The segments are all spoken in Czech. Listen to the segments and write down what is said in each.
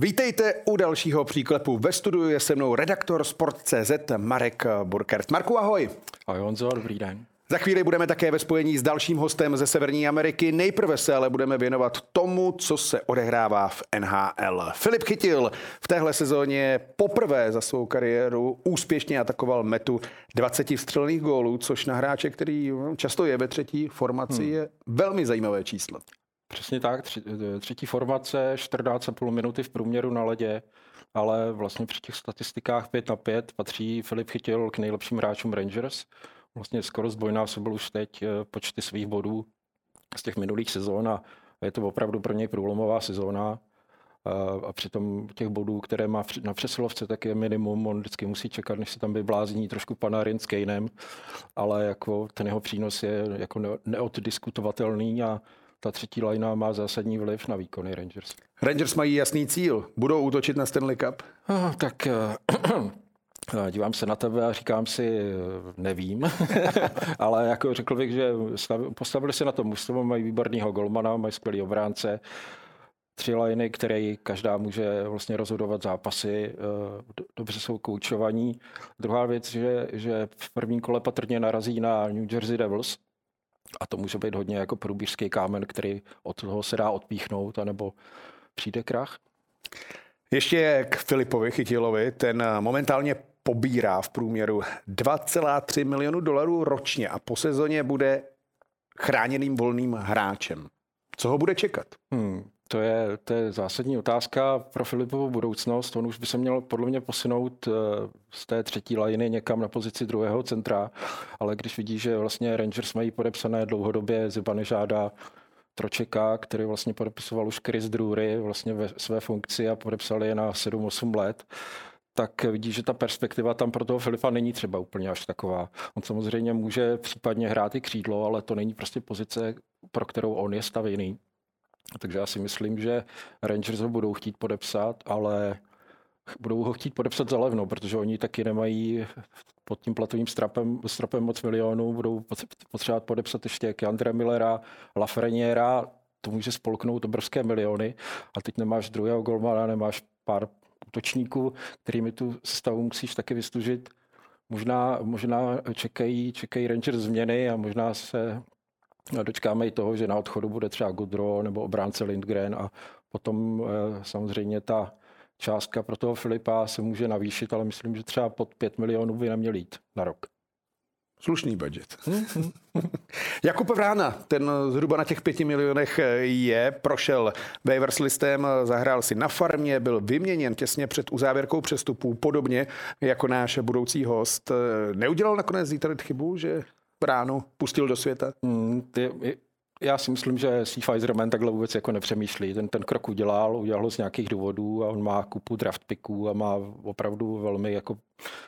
Vítejte u dalšího příklepu. Ve studiu je se mnou redaktor Sport.cz Marek Burkert. Marku, ahoj. Ahoj Honzo, dobrý den. Za chvíli budeme také ve spojení s dalším hostem ze Severní Ameriky. Nejprve se ale budeme věnovat tomu, co se odehrává v NHL. Filip Chytil v téhle sezóně poprvé za svou kariéru úspěšně atakoval metu 20 vstřelených gólů, což na hráče, který často je ve třetí formaci, hmm. je velmi zajímavé číslo. Přesně tak, tři, třetí formace, 14,5 minuty v průměru na ledě, ale vlastně při těch statistikách 5 na 5 patří Filip Chytil k nejlepším hráčům Rangers. Vlastně skoro zdvojnásobil už teď eh, počty svých bodů z těch minulých sezón a je to opravdu pro něj průlomová sezóna. A přitom těch bodů, které má na přesilovce, tak je minimum. On vždycky musí čekat, než se tam vyblázní trošku Panarin s Kejnem, ale jako ten jeho přínos je jako neoddiskutovatelný a ta třetí lajna má zásadní vliv na výkony Rangers. Rangers mají jasný cíl. Budou útočit na Stanley Cup? Ah, tak eh, Dívám se na tebe a říkám si, nevím, ale jako řekl bych, že postavili se na to mužstvo, mají výborného golmana, mají skvělý obránce, tři liny, které každá může vlastně rozhodovat zápasy, eh, dobře jsou koučovaní. Druhá věc, že, že v prvním kole patrně narazí na New Jersey Devils, a to může být hodně jako průběžský kámen, který od toho se dá odpíchnout, anebo přijde krach. Ještě k Filipovi Chytilovi, ten momentálně pobírá v průměru 2,3 milionu dolarů ročně a po sezóně bude chráněným volným hráčem. Co ho bude čekat? Hmm, to je, to je zásadní otázka pro Filipovou budoucnost. On už by se měl podle mě posunout eh, z té třetí lajiny někam na pozici druhého centra, ale když vidí, že vlastně Rangers mají podepsané dlouhodobě Zibane žádá Tročeka, který vlastně podepisoval už Chris Drury vlastně ve své funkci a podepsali je na 7-8 let, tak vidí, že ta perspektiva tam pro toho Filipa není třeba úplně až taková. On samozřejmě může případně hrát i křídlo, ale to není prostě pozice, pro kterou on je stavěný. Takže já si myslím, že Rangers ho budou chtít podepsat, ale budou ho chtít podepsat za levno, protože oni taky nemají pod tím platovým stropem, stropem moc milionů, budou potřebovat podepsat ještě Keandre Millera, Lafreniera, to může spolknout obrovské miliony. A teď nemáš druhého golmana, nemáš pár útočníků, kterými tu stavu musíš taky vystužit. Možná, možná čekají, čekají Rangers změny a možná se dočkáme i toho, že na odchodu bude třeba Goodrow nebo obránce Lindgren a potom eh, samozřejmě ta částka pro toho Filipa se může navýšit, ale myslím, že třeba pod 5 milionů by neměl jít na rok. Slušný budget. Jakub Vrána, ten zhruba na těch pěti milionech je, prošel waivers listem, zahrál si na farmě, byl vyměněn těsně před uzávěrkou přestupů, podobně jako náš budoucí host. Neudělal nakonec Zítr chybu, že Vránu pustil do světa? Mm, ty, já si myslím, že C. Pfizerman takhle vůbec jako nepřemýšlí. Ten, ten krok udělal, udělal ho z nějakých důvodů a on má kupu draft picků a má opravdu velmi jako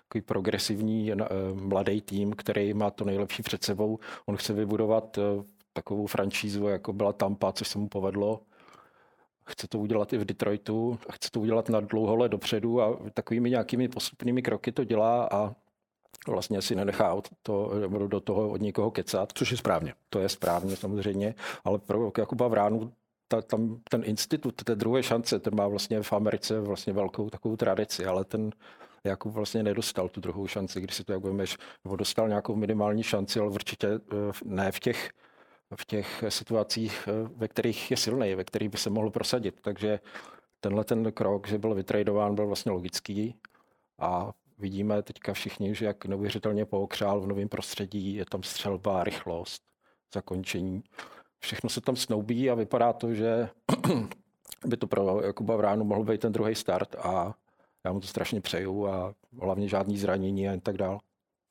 takový progresivní eh, mladý tým, který má to nejlepší před sebou. On chce vybudovat eh, takovou franšízu, jako byla Tampa, což se mu povedlo. Chce to udělat i v Detroitu, chce to udělat na dlouho let dopředu a takovými nějakými postupnými kroky to dělá a vlastně si nenechá od to, do toho od někoho kecat. Což je správně. To je správně samozřejmě, ale pro Jakuba Vránu ta, tam ten institut té druhé šance, ten má vlastně v Americe vlastně velkou takovou tradici, ale ten Jakub vlastně nedostal tu druhou šanci, když si to jak budemeš, nebo dostal nějakou minimální šanci, ale určitě eh, ne v těch, v těch situacích, eh, ve kterých je silný, ve kterých by se mohl prosadit. Takže tenhle ten krok, že byl vytradován, byl vlastně logický a vidíme teďka všichni, že jak neuvěřitelně pookřál v novém prostředí, je tam střelba, rychlost, zakončení. Všechno se tam snoubí a vypadá to, že by to pro Jakuba Vránu mohl být ten druhý start a já mu to strašně přeju a hlavně žádný zranění a tak dál.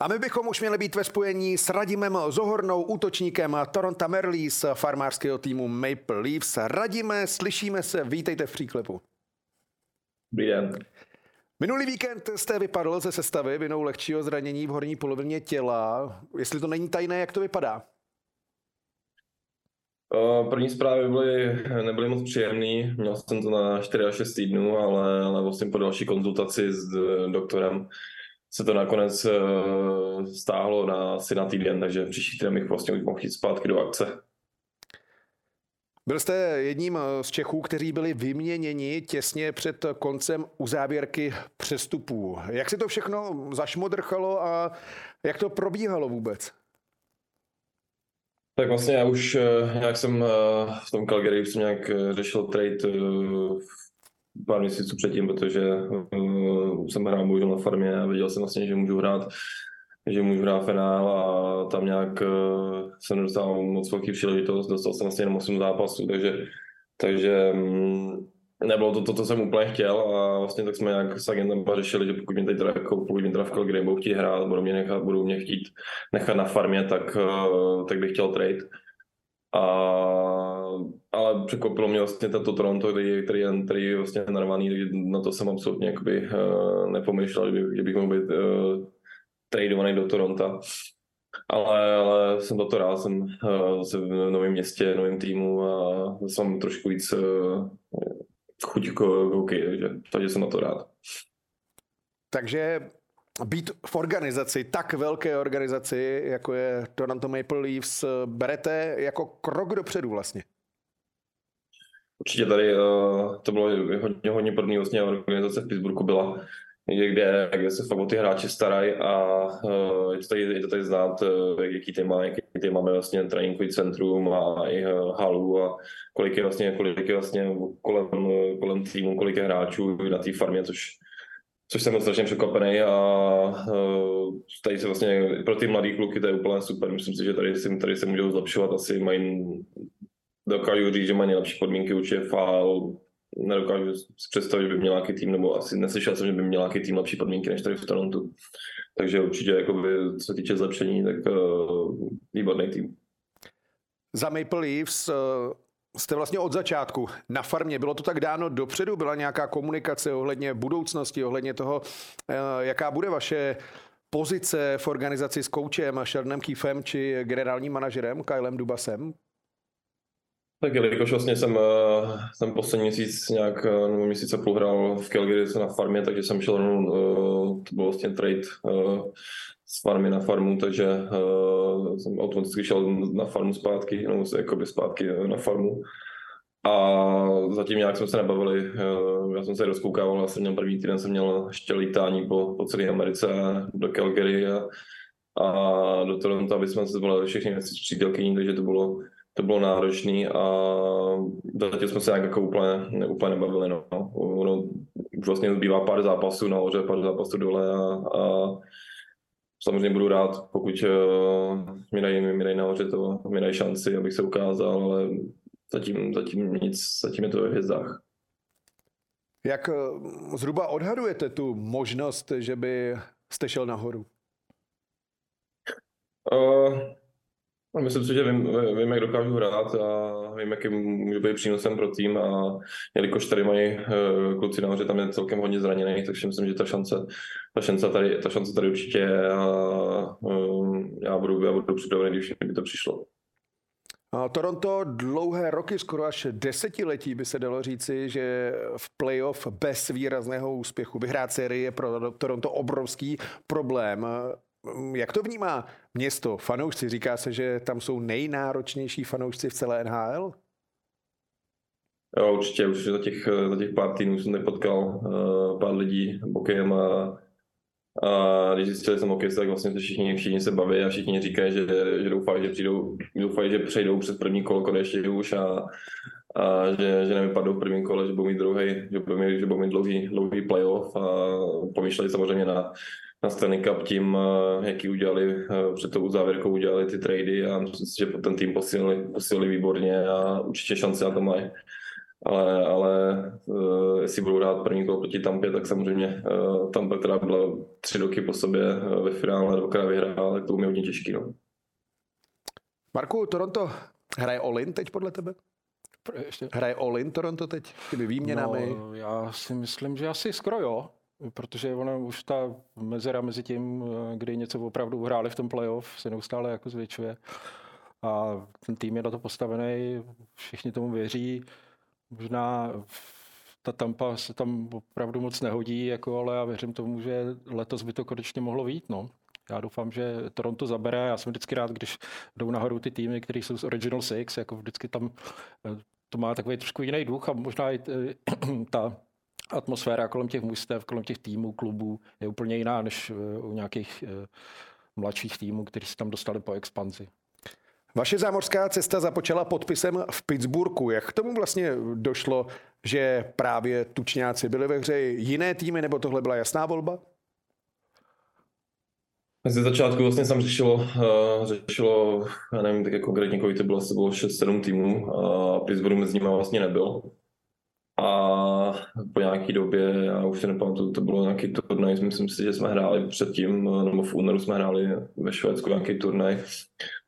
A my bychom už měli být ve spojení s Radimem Zohornou, útočníkem Toronto Merlí z farmářského týmu Maple Leafs. Radíme, slyšíme se, vítejte v příklepu. Dobrý den. Minulý víkend jste vypadl ze sestavy vinou lehčího zranění v horní polovině těla. Jestli to není tajné, jak to vypadá? První zprávy byly, nebyly moc příjemné. Měl jsem to na 4 až 6 týdnů, ale, ale vlastně po další konzultaci s doktorem se to nakonec e, stáhlo na asi na týden, takže příští týden bych vlastně už mohl jít zpátky do akce. Byl jste jedním eh, z Čechů, kteří byli vyměněni těsně před koncem uzávěrky přestupů. Jak si to všechno zašmodrchalo a jak to probíhalo vůbec? Tak vlastně já už, eh, jak jsem eh, v tom Calgary jsem nějak řešil trade pár měsíců předtím, protože jsem hrál bohužel na farmě a věděl jsem vlastně, že můžu hrát že můžu hrát finál a tam nějak uh, jsem nedostal moc velký příležitost, dostal jsem vlastně jenom 8 zápasů, takže, takže um, nebylo to to, co jsem úplně chtěl a vlastně tak jsme nějak s agentem řešili, že pokud mě teď teda, jako, pokud mě teda v Calgary budou chtít hrát, budou mě, nechat, budou mě chtít nechat na farmě, tak, uh, tak bych chtěl trade. A, ale překvapilo mě vlastně tento Toronto, který, který, který je vlastně narvaný, na to jsem absolutně jakoby, uh, nepomýšlel, že, by, že bych mohl být tradovaný do Toronto. Ale, ale jsem to rád, jsem uh, v novém městě, novém týmu a jsem trošku víc uh, chuť k hokeji, takže, takže jsem na to rád. Takže být v organizaci, tak velké organizaci, jako je Toronto Maple Leafs, berete jako krok dopředu vlastně? Určitě tady uh, to bylo hodně, hodně první vlastně organizace v Pittsburghu byla kde, kde se fakt o ty hráče starají a uh, je, to tady, je to tady znát, uh, jaký ty, má, jaký máme vlastně tréninkový centrum a i uh, halu a kolik je vlastně, kolik je vlastně kolem, kolem týmu, kolik je hráčů na té farmě, což což jsem strašně překvapený a uh, tady se vlastně pro ty mladý kluky to je úplně super. Myslím si, že tady, si, tady se můžou zlepšovat, asi mají dokážu říct, že mají nejlepší podmínky, určitě fál, nedokážu si představit, že by měl nějaký tým, nebo asi neslyšel jsem, že by měl nějaký tým lepší podmínky než tady v Torontu. Takže určitě, jakoby, co se týče zlepšení, tak uh, výborný tým. Za Maple Leafs uh, jste vlastně od začátku na farmě. Bylo to tak dáno dopředu? Byla nějaká komunikace ohledně budoucnosti, ohledně toho, uh, jaká bude vaše pozice v organizaci s koučem Sheldоnem Keefem či generálním manažerem Kylem Dubasem? Tak jelikož vlastně jsem, eh, jsem poslední měsíc nějak, eh, nebo měsíc a půl hrál v Calgary na farmě, takže jsem šel, uh, to byl vlastně trade z farmy na farmu, takže jsem automaticky šel na farmu zpátky, nebo jakoby zpátky na farmu. A zatím nějak jsme se nebavili, já jsem se rozkoukával, já jsem měl první týden, jsem měl ještě lítání po, po celé Americe do Calgary a, a do Toronto, aby jsme se zvolili všechny věci s přítelkyní, takže to bylo to bylo náročné a zatím jsme se nějak jako úplně, úplně nebavili. No. Ono vlastně zbývá pár zápasů nahoře, pár zápasů dole a, a samozřejmě budu rád, pokud uh, mi dají, mi dají nahoře to, mi dají šanci, abych se ukázal, ale zatím, zatím nic, zatím je to ve hvězdách. Jak eh, zhruba odhadujete tu možnost, že by jste šel nahoru? Uh, No, myslím si, že vím, vím, jak dokážu hrát a vím, jaký můžu být přínosem pro tým a jelikož tady mají eh, kluci nahoře, tam je celkem hodně zraněný, takže myslím, že ta šance, ta šance tady, ta šance tady určitě je a um, já budu, já budu připravený, když by to přišlo. Toronto dlouhé roky, skoro až desetiletí by se dalo říci, že v playoff bez výrazného úspěchu vyhrát sérii je pro Toronto obrovský problém. Mm, jak to vnímá město, fanoušci? Říká se, že tam jsou nejnáročnější fanoušci v celé NHL? Jo, určitě, už za těch, za těch pár týdnů jsem nepotkal uh, pár lidí bokem a, a když zjistili jsem hokej, tak vlastně to všichni, všichni se baví a všichni říkají, že, že doufají, že přijdou, doufají, že přejdou přes první kolo konečně už a, a že, že nevypadnou v prvním kole, že budou mít druhý, že budou mít, že budou mít dlouhý, dlouhý playoff a pomýšleli samozřejmě na, na Stanley Cup tím, eh, jaký udělali eh, před tou závěrkou, udělali ty trady a myslím si, že ten tým posílili, posílili výborně a určitě šance na to mají. Ale, ale uh, jestli budou hrát první kolo proti Tampě, tak samozřejmě uh, Tampa, která byla tři roky po sobě uh, ve finále, dvakrát vyhrála, tak to bude hodně těžký. No. Marku, Toronto hraje Olin teď podle tebe? Ještě. Hraje Olin Toronto teď těmi výměnami? No, já si myslím, že asi skoro jo protože ono už ta mezera mezi tím, kdy něco opravdu hráli v tom playoff, se neustále jako zvětšuje. A ten tým je na to postavený, všichni tomu věří. Možná ta Tampa se tam opravdu moc nehodí, jako, ale já věřím tomu, že letos by to konečně mohlo vít. No. Já doufám, že Toronto zabere. Já jsem vždycky rád, když jdou nahoru ty týmy, které jsou z Original Six, jako vždycky tam to má takový trošku jiný duch a možná i ta atmosféra kolem těch mužstev, kolem těch týmů, klubů je úplně jiná než u nějakých mladších týmů, kteří se tam dostali po expanzi. Vaše zámořská cesta započala podpisem v Pittsburghu. Jak k tomu vlastně došlo, že právě tučňáci byli ve hře jiné týmy, nebo tohle byla jasná volba? Ze začátku vlastně jsem řešilo, uh, řešilo, já nevím, tak jako konkrétně kolik to bylo, asi bylo 6-7 týmů a Pittsburgh mezi nimi vlastně nebyl. A po nějaký době, já už si nepamatuju, to bylo nějaký turnaj, myslím si, že jsme hráli předtím, nebo v únoru jsme hráli ve Švédsku nějaký turnaj.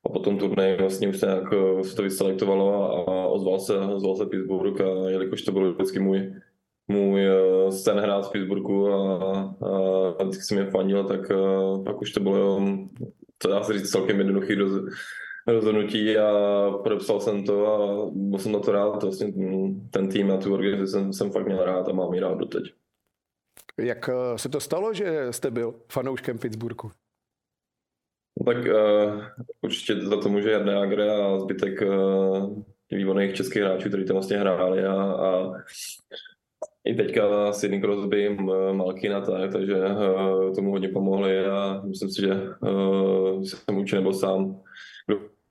A potom turnaj vlastně už se nějak eh, se to vyselektovalo a ozval se, ozval se Pittsburgh a jelikož to byl vždycky můj, můj eh, sen hrát v Pittsburghu a, a vždycky jsem je fandil, tak uh, pak už to bylo, to dá se říct, celkem jednoduchý rozhodnutí a podepsal jsem to a byl jsem na to rád. Vlastně ten tým a tu organizaci jsem, jsem fakt měl rád a mám ji rád doteď. Jak se to stalo, že jste byl fanouškem Pittsburghu? No tak uh, určitě za to může Jarné Agre a zbytek uh, výborných českých hráčů, kteří tam vlastně hráli a, a i teďka Sidney Crosby, Malkin a tak, takže uh, tomu hodně pomohli a myslím si, že uh, jsem určitě nebyl sám,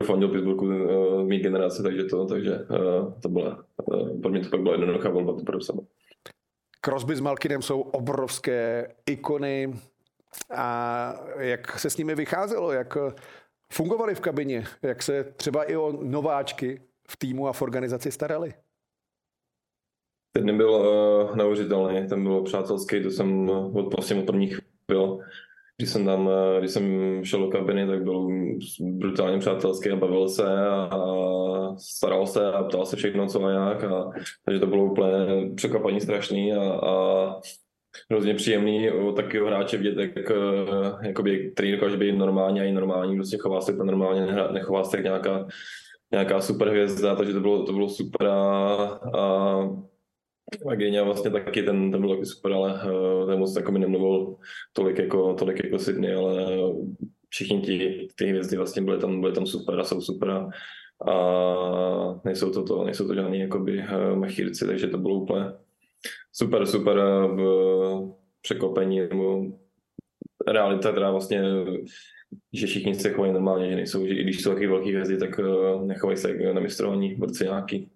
fandil Pittsburghu uh, mý generace, takže to, takže uh, to byla, uh, pro mě to pak byla jednoduchá volba to podepsat. Crosby s Malkinem jsou obrovské ikony a jak se s nimi vycházelo, jak fungovali v kabině, jak se třeba i o nováčky v týmu a v organizaci starali? Ten byl uh, neuvěřitelný, ten byl přátelský, to jsem od, vlastně od prvních byl. Když jsem tam, uh, když jsem šel do kabiny, tak byl brutálně přátelský a bavil se a, staral se a ptal se všechno, co a jak. A, takže to bylo úplně překvapení strašný a, a hrozně příjemný o takového hráče vidět, jak, eh, jakoby, který dokáže být normální a i normální, prostě chová se to normálně, nechová se jak nějaká, nějaká super hvězda, takže to bylo, to bylo super a, a a vlastně taky, ten, ten byl taky super, ale uh, ten moc jako mi nemluvil tolik jako, tolik jako Sydney, ale všichni ti, ty hvězdy vlastně byly tam, byly tam super a jsou super a, nejsou to, to, nejsou to žádný jakoby uh, machírci, takže to bylo úplně, super, super uh, překvapení, nebo realita teda vlastně, že všichni se chovají normálně, že nejsou, že i když jsou taky velký hvězdy, tak nechovají se na mistrování borci nějaký.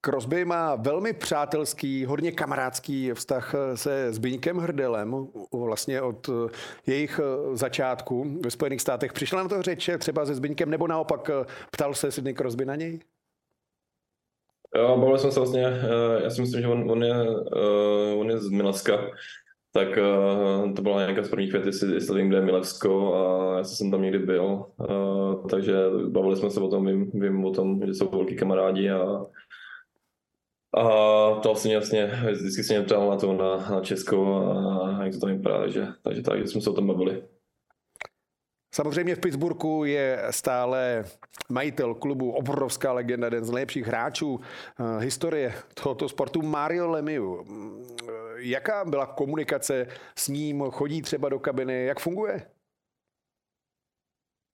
Crosby má velmi přátelský, hodně kamarádský vztah se Zbyňkem Hrdelem, vlastně od jejich začátku ve Spojených státech. Přišla na to řeč třeba se Zbyňkem, nebo naopak ptal se Sidney Crosby na něj? Jo, bavili jsme se vlastně, eh, já si myslím, že on, on, je, eh, on je z Mileska, tak to byla nějaká z prvních vět, jestli, jestli vím, kde je Milevsko a já jsem tam někdy byl, takže bavili jsme se o tom, vím, vím o tom, že jsou velký kamarádi a, a to vlastně jasně, vždycky se mě ptal na to na, na Česko a jak to tam vypadá, takže, takže tak, jsme se o tom bavili. Samozřejmě v Pittsburghu je stále majitel klubu, obrovská legenda, jeden z nejlepších hráčů uh, historie tohoto sportu, Mario Lemieux. Jaká byla komunikace s ním? Chodí třeba do kabiny? Jak funguje?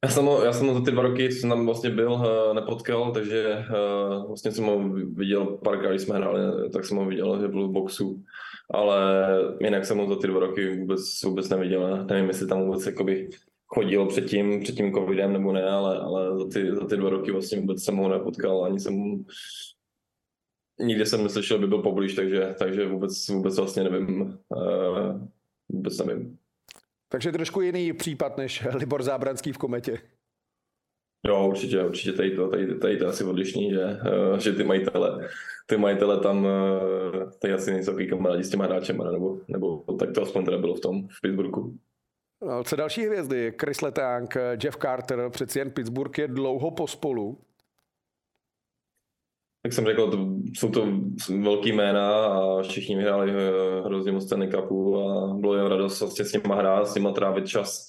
Já jsem, ho, já jsem ho za ty dva roky, co jsem tam vlastně byl, uh, nepotkal, takže uh, vlastně jsem ho viděl párkrát, když jsme hráli, tak jsem ho viděl, že byl v boxu. Ale jinak jsem ho za ty dva roky vůbec, vůbec neviděl. Nevím, jestli tam vůbec jakoby chodil před tím, před tím covidem nebo ne, ale, ale za, ty, za ty dva roky vlastně vůbec jsem ho nepotkal, ani jsem nikdy jsem neslyšel, by byl poblíž, takže, takže vůbec, vůbec vlastně nevím, uh, vůbec nevím. Takže trošku jiný případ než Libor Zábranský v Kometě. Jo, určitě, určitě tady to, tady, tady to je asi odlišný, že, uh, že ty majitele, ty majitele tam uh, tady asi nejsou takový kamarádi s těma hráčema, nebo, nebo tak to aspoň teda bylo v tom, v Pittsburghu. No, co další hvězdy? Chris Letang, Jeff Carter, přeci jen Pittsburgh je dlouho pospolu. Jak jsem řekl, to, jsou to velký jména a všichni vyhráli eh, hrozně moc Cupu a bylo jen radost vlastně s nima hrát, s nima trávit čas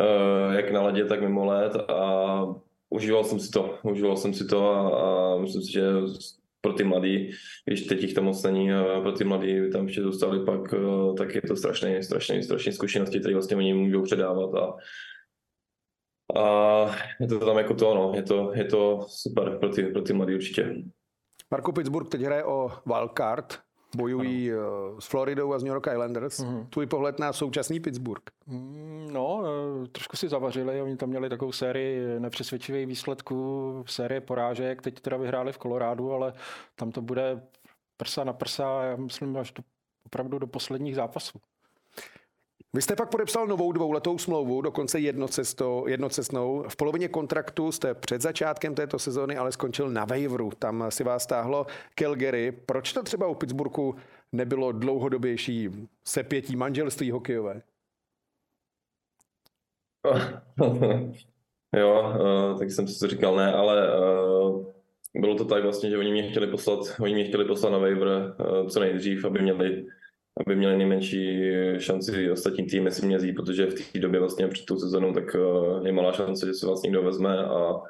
eh, jak na ledě, tak mimo let a užíval jsem si to, užíval jsem si to a, a myslím si, že pro ty mladý, když teď jich tam moc není, pro ty mladý tam ještě zůstali pak, eh, tak je to strašně, strašně, strašně zkušenosti, které vlastně oni můžou předávat a a je to tam jako to, no, je to, je to super pro ty, pro ty mladý určitě. Marko Pittsburgh teď hraje o wildcard, bojují ano. Eh, s Floridou a s New York Islanders. Mm-hmm. Tvůj pohled na současný Pittsburgh? Mm, no, eh, trošku si zavařili, oni tam měli takovou sérii nepřesvědčivých výsledků, série porážek, teď teda vyhráli v Kolorádu, ale tam to bude prsa na prsa, já myslím, až do, opravdu do posledních zápasů. Vy jste pak podepsal novou dvouletou smlouvu, dokonce jednocestou, jednocestnou. V polovině kontraktu jste před začátkem této sezóny ale skončil na waiveru. Tam si vás stáhlo Calgary. Proč to třeba u Pittsburghu nebylo dlouhodobější sepětí manželství hokejové? jo, uh, tak jsem si to říkal, ne, ale uh, bylo to tak vlastně, že oni mě chtěli poslat, oni mě chtěli poslat na waiver uh, co nejdřív, aby měli aby měli nejmenší šanci ostatní týmy si mě vzít, protože v té době vlastně před tou sezónou tak eh, je malá šance, že se vás někdo vezme a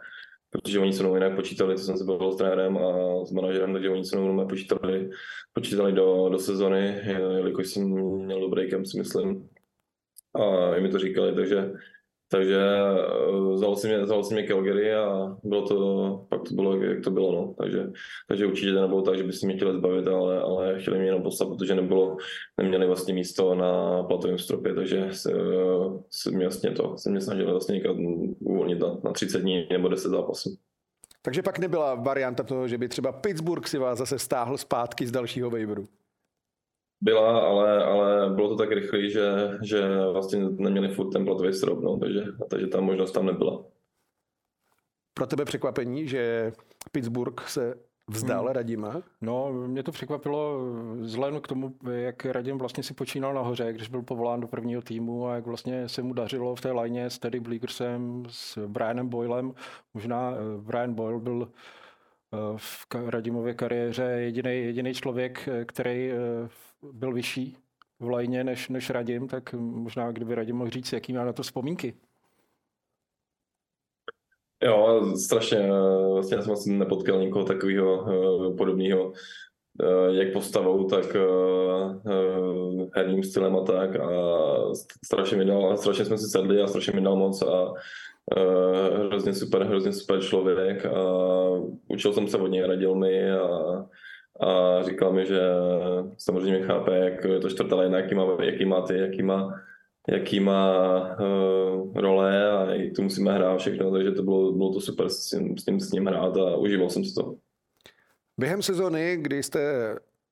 protože oni se mnou jinak počítali, to jsem se bavil s trenérem a s manažerem, takže oni se mnou počítali, počítali do, do sezony, jelikož jsem měl dobrý kemp, si myslím. A i mi to říkali, takže takže uh, vzal si mě, vzal si mě Calgary a bylo to, pak to bylo, jak to bylo, no. Takže, takže určitě to nebylo tak, že by si mě chtěli zbavit, ale, ale chtěli mě jenom poslat, protože nebylo, neměli vlastně místo na platovém stropě, takže se, se mě vlastně to, se mě snažili vlastně někam uvolnit na, na 30 dní nebo 10 zápasů. Takže pak nebyla varianta toho, že by třeba Pittsburgh si vás zase stáhl zpátky z dalšího waiveru? Byla, ale, ale bylo to tak rychlé, že, že vlastně neměli furt ten platový strop, no, takže, takže ta možnost tam nebyla. Pro tebe překvapení, že Pittsburgh se vzdal hmm. Radima? No, mě to překvapilo vzhledem k tomu, jak Radim vlastně si počínal nahoře, když byl povolán do prvního týmu a jak vlastně se mu dařilo v té lajně s Teddy Bleegersem, s Brianem Boylem. Možná eh, Brian Boyle byl eh, v Radimově kariéře jediný, jediný člověk, eh, který byl vyšší v lajně než, než Radim, tak možná kdyby Radim mohl říct, jaký má na to vzpomínky. Jo, strašně, vlastně já jsem nepotkal nikoho takového uh, podobného, uh, jak postavou, tak herním stylem a tak a strašně mi dal, strašně jsme si sedli a strašně mi dal moc a hrozně super, hrozně super člověk a učil jsem se od něj, radil mi a a říkal mi, že samozřejmě chápe, jak je to čtvrtá lajna, jaký má, jaký má ty, jaký má, jaký má uh, role a jak to musíme hrát všechno, takže to bylo, bylo to super s ním, s ním, s ním hrát a užíval jsem si to. Během sezony, kdy jste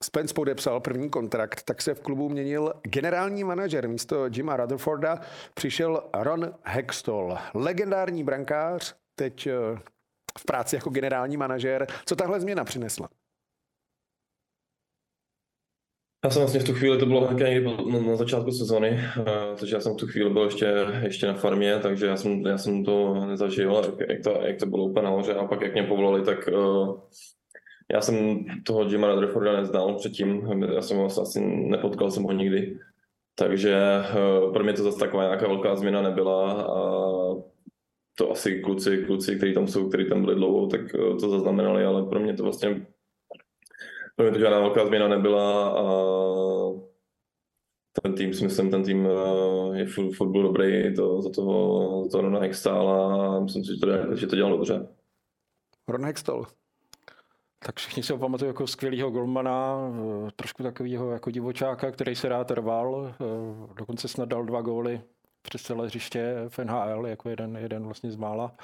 Spence podepsal první kontrakt, tak se v klubu měnil generální manažer. Místo Jima Rutherforda přišel Ron Hextall, legendární brankář, teď eh, v práci jako generální manažer. Co tahle změna přinesla? Já jsem vlastně v tu chvíli, to bylo někdy na, začátku sezony, takže já jsem v tu chvíli byl ještě, ještě na farmě, takže já jsem, já jsem to nezažil, jak, jak, to, jak to bylo úplně nahoře a pak jak mě povolali, tak uh, já jsem toho Jima Rutherforda neznal předtím, já jsem ho asi nepotkal jsem ho nikdy, takže uh, pro mě to zase taková nějaká velká změna nebyla a to asi kluci, kluci, kteří tam jsou, kteří tam byli dlouho, tak to zaznamenali, ale pro mě to vlastně pro to žádná velká změna nebyla a ten tým si myslím, ten tým eh, je furt, furt byl dobrý to, za toho, toho Rona Hextala a myslím si, že to, že to dělal dobře. Ron Hextall. Tak všichni si ho pamatují jako skvělého golmana, eh, trošku takového jako divočáka, který se rád rval, eh, dokonce snad dal dva góly přes celé hřiště v NHL, jako jeden, jeden vlastně z mála.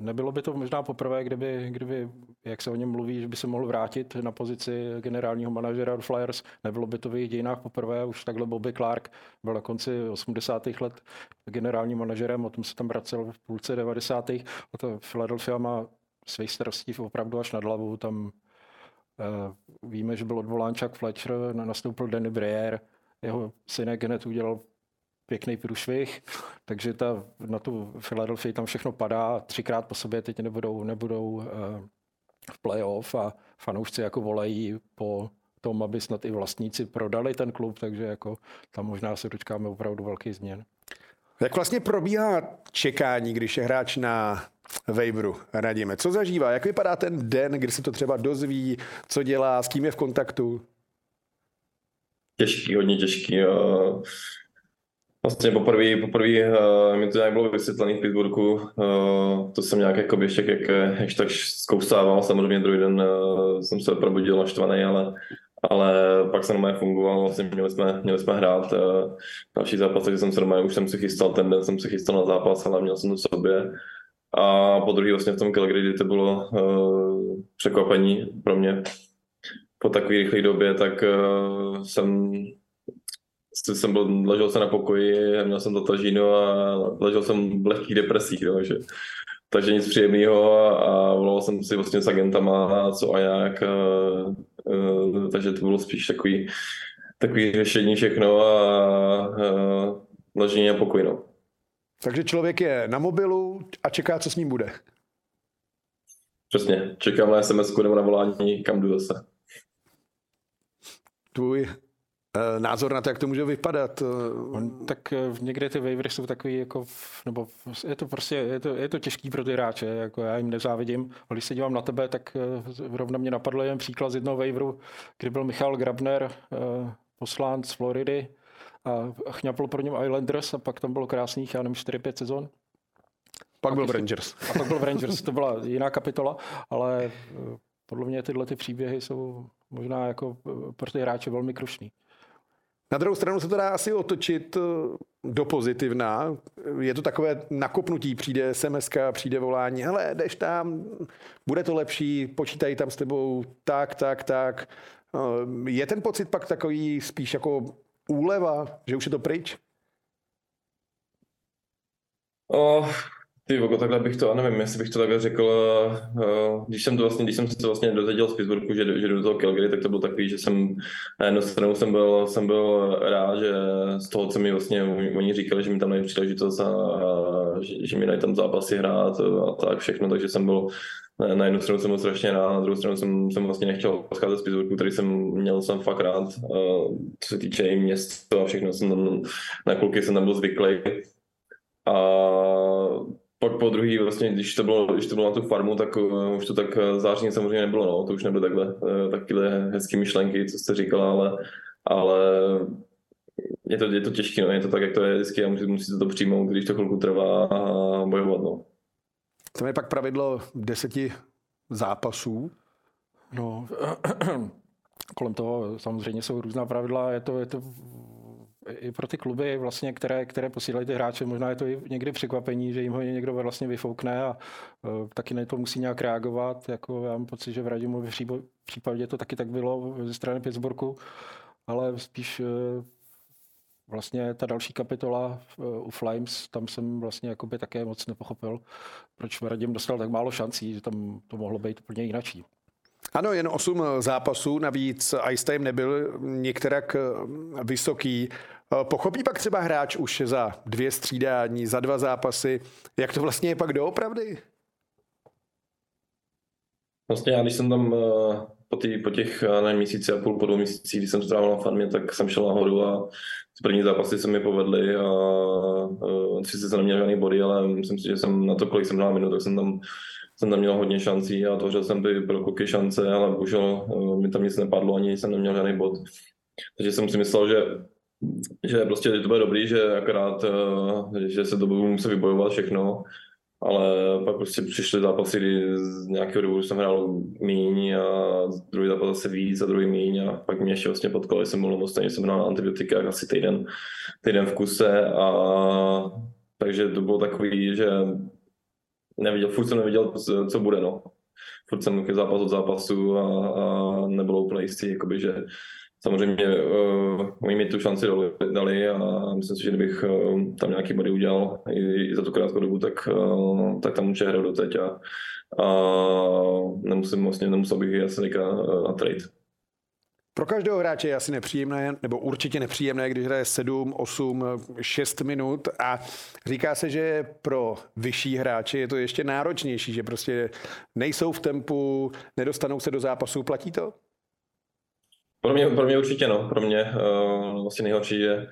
Nebylo by to možná poprvé, kdyby, kdyby, jak se o něm mluví, že by se mohl vrátit na pozici generálního manažera Flyers. Nebylo by to v jejich dějinách poprvé, už takhle Bobby Clark byl na konci 80. let generálním manažerem, o tom se tam vracel v půlce 90. A to Philadelphia má svých starostí opravdu až nad hlavu. Tam uh, víme, že byl odvolán Chuck Fletcher, nastoupil Danny Breyer, jeho synek hned udělal pěkný průšvih, takže ta, na tu Philadelphia tam všechno padá, třikrát po sobě teď nebudou, nebudou uh, v playoff a fanoušci jako volají po tom, aby snad i vlastníci prodali ten klub, takže jako tam možná se dočkáme opravdu velký změn. Jak vlastně probíhá čekání, když je hráč na Vejbru, radíme. Co zažívá? Jak vypadá ten den, kdy se to třeba dozví, co dělá, s kým je v kontaktu? Těžký, hodně těžký. Vlastně poprvé, poprvé uh, mi to nějak bylo vysvětlené v Pittsburghu, uh, to jsem nějak jako ještě jak, jak tak zkousával, samozřejmě druhý den uh, jsem se probudil naštvaný, ale, ale pak se normálně fungoval, vlastně měli jsme, měli jsme hrát uh, další zápas, takže jsem se normálně, už jsem se chystal, ten den jsem se chystal na zápas, ale měl jsem to v sobě. A po druhý vlastně v tom Calgary, to bylo uh, překvapení pro mě po takové rychlé době, tak uh, jsem jsem byl, ležel jsem na pokoji, měl jsem tažínu a ležel jsem v lehkých depresích, no, že, takže nic příjemného a, a volal jsem si vlastně s agentama, co a jak, a, a, takže to bylo spíš takový, takový řešení všechno a, a ležení na pokoji, no. Takže člověk je na mobilu a čeká, co s ním bude. Přesně, čekám na SMS nebo na volání, kam jdu zase. Tvůj názor na to, jak to může vypadat. Eh, On, tak eh, někde ty wavery jsou takový jako, nebo je to prostě, je to, je to těžký pro ty hráče, jako já jim nezávidím. A když se dívám na tebe, tak rovna mě napadl jen příklad z jednoho waveru, kdy byl Michal Grabner, poslán z Floridy a chňapl pro něm Islanders a pak tam bylo krásných, já nevím, 4-5 sezon. Pak byl v Rangers. A pak byl v Rangers, to byla jiná kapitola, ale podle mě tyhle ty příběhy jsou možná jako pro ty hráče velmi krušný. Na druhou stranu se to dá asi otočit eh, do pozitivna. Je to takové nakopnutí, přijde SMS, přijde volání, hele, jdeš tam, bude to lepší, počítají tam s tebou tak, tak, tak. Eh, je ten pocit pak takový spíš jako úleva, že už je to pryč? Oh, ty vogo, takhle bych to, nevím, jestli bych to takhle řekl, uh, když jsem to vlastně, když jsem se vlastně dozvěděl z Pittsburghu, že, že do toho Calgary, tak to bylo takový, že jsem na jednu stranu jsem byl, jsem byl rád, že z toho, co mi vlastně oni říkali, že mi tam dají příležitost a, a že, že mi dají tam zápasy hrát a tak všechno, takže jsem byl na jednu stranu jsem byl strašně rád, na druhou stranu jsem, jsem vlastně nechtěl odcházet z Pittsburghu, který jsem měl jsem fakt rád, uh, co se týče i města a všechno, jsem na kluky jsem tam byl zvyklý. A pak po druhý, vlastně, když to bylo, když to bylo na tu farmu, tak uh, už to tak eh, zářně samozřejmě nebylo, no, to už nebyly takhle, uh, takové hezké myšlenky, co jste říkala, ale, ale je to, je to těžké, no, je to tak, jak to je vždycky a musí, musíte to přijmout, když to chvilku trvá a bojovat, no. To je pak pravidlo deseti zápasů. No, kolem toho samozřejmě jsou různá pravidla, je to, je to i pro ty kluby, vlastně, které, které posílají ty hráče, možná je to i někdy překvapení, že jim ho někdo vlastně vyfoukne a uh, taky na to musí nějak reagovat. Jako já mám pocit, že v Radimu v případě to taky tak bylo ze strany Pittsburghu, ale spíš uh, vlastně ta další kapitola uh, u Flames, tam jsem vlastně jakoby také moc nepochopil, proč Radim dostal tak málo šancí, že tam to mohlo být úplně jinačí. Ano, jen 8 zápasů, navíc ice time nebyl některak vysoký. Pochopí pak třeba hráč už za dvě střídání, za dva zápasy, jak to vlastně je pak doopravdy? Vlastně já, když jsem tam eh, po, tý, po těch ne, měsíci a půl, po dvou měsících, když jsem strávil na farmě, tak jsem šel nahoru a ty první zápasy se mi povedly a sice jsem neměl žádný body, ale myslím si, že jsem na to, kolik jsem hrál minut, tak jsem tam jsem tam měl hodně šancí a tvořil jsem by pro kluky šance, ale bohužel mi tam nic nepadlo, ani jsem neměl žádný bod. Takže jsem si myslel, že že prostě to bude dobrý, že akorát, eh, že se to budu muset vybojovat všechno, ale pak prostě přišly zápasy, kdy z nějakého důvodu jsem hrál míň a druhý zápas zase víc a druhý míň a pak mě ještě vlastně potkali, jsem byl stejně jsem hrál na antibiotikách asi týden, týden v kuse a takže to bylo takový, že neviděl, furt jsem neviděl, co bude, no. Furt jsem zápas od zápasu a, a nebylo úplně jistý, jakoby, že samozřejmě uh, oni mi tu šanci dali a myslím si, že kdybych uh, tam nějaký body udělal i, i za tu krátkou dobu, tak, uh, tak tam může hrát doteď a, a nemusím vlastně, nemusel bych asi na, na trade. Pro každého hráče je asi nepříjemné, nebo určitě nepříjemné, když hraje 7, 8, 6 minut a říká se, že pro vyšší hráče je to ještě náročnější, že prostě nejsou v tempu, nedostanou se do zápasu. Platí to? Pro mě, pro mě určitě no. Pro mě uh, vlastně nejhorší je,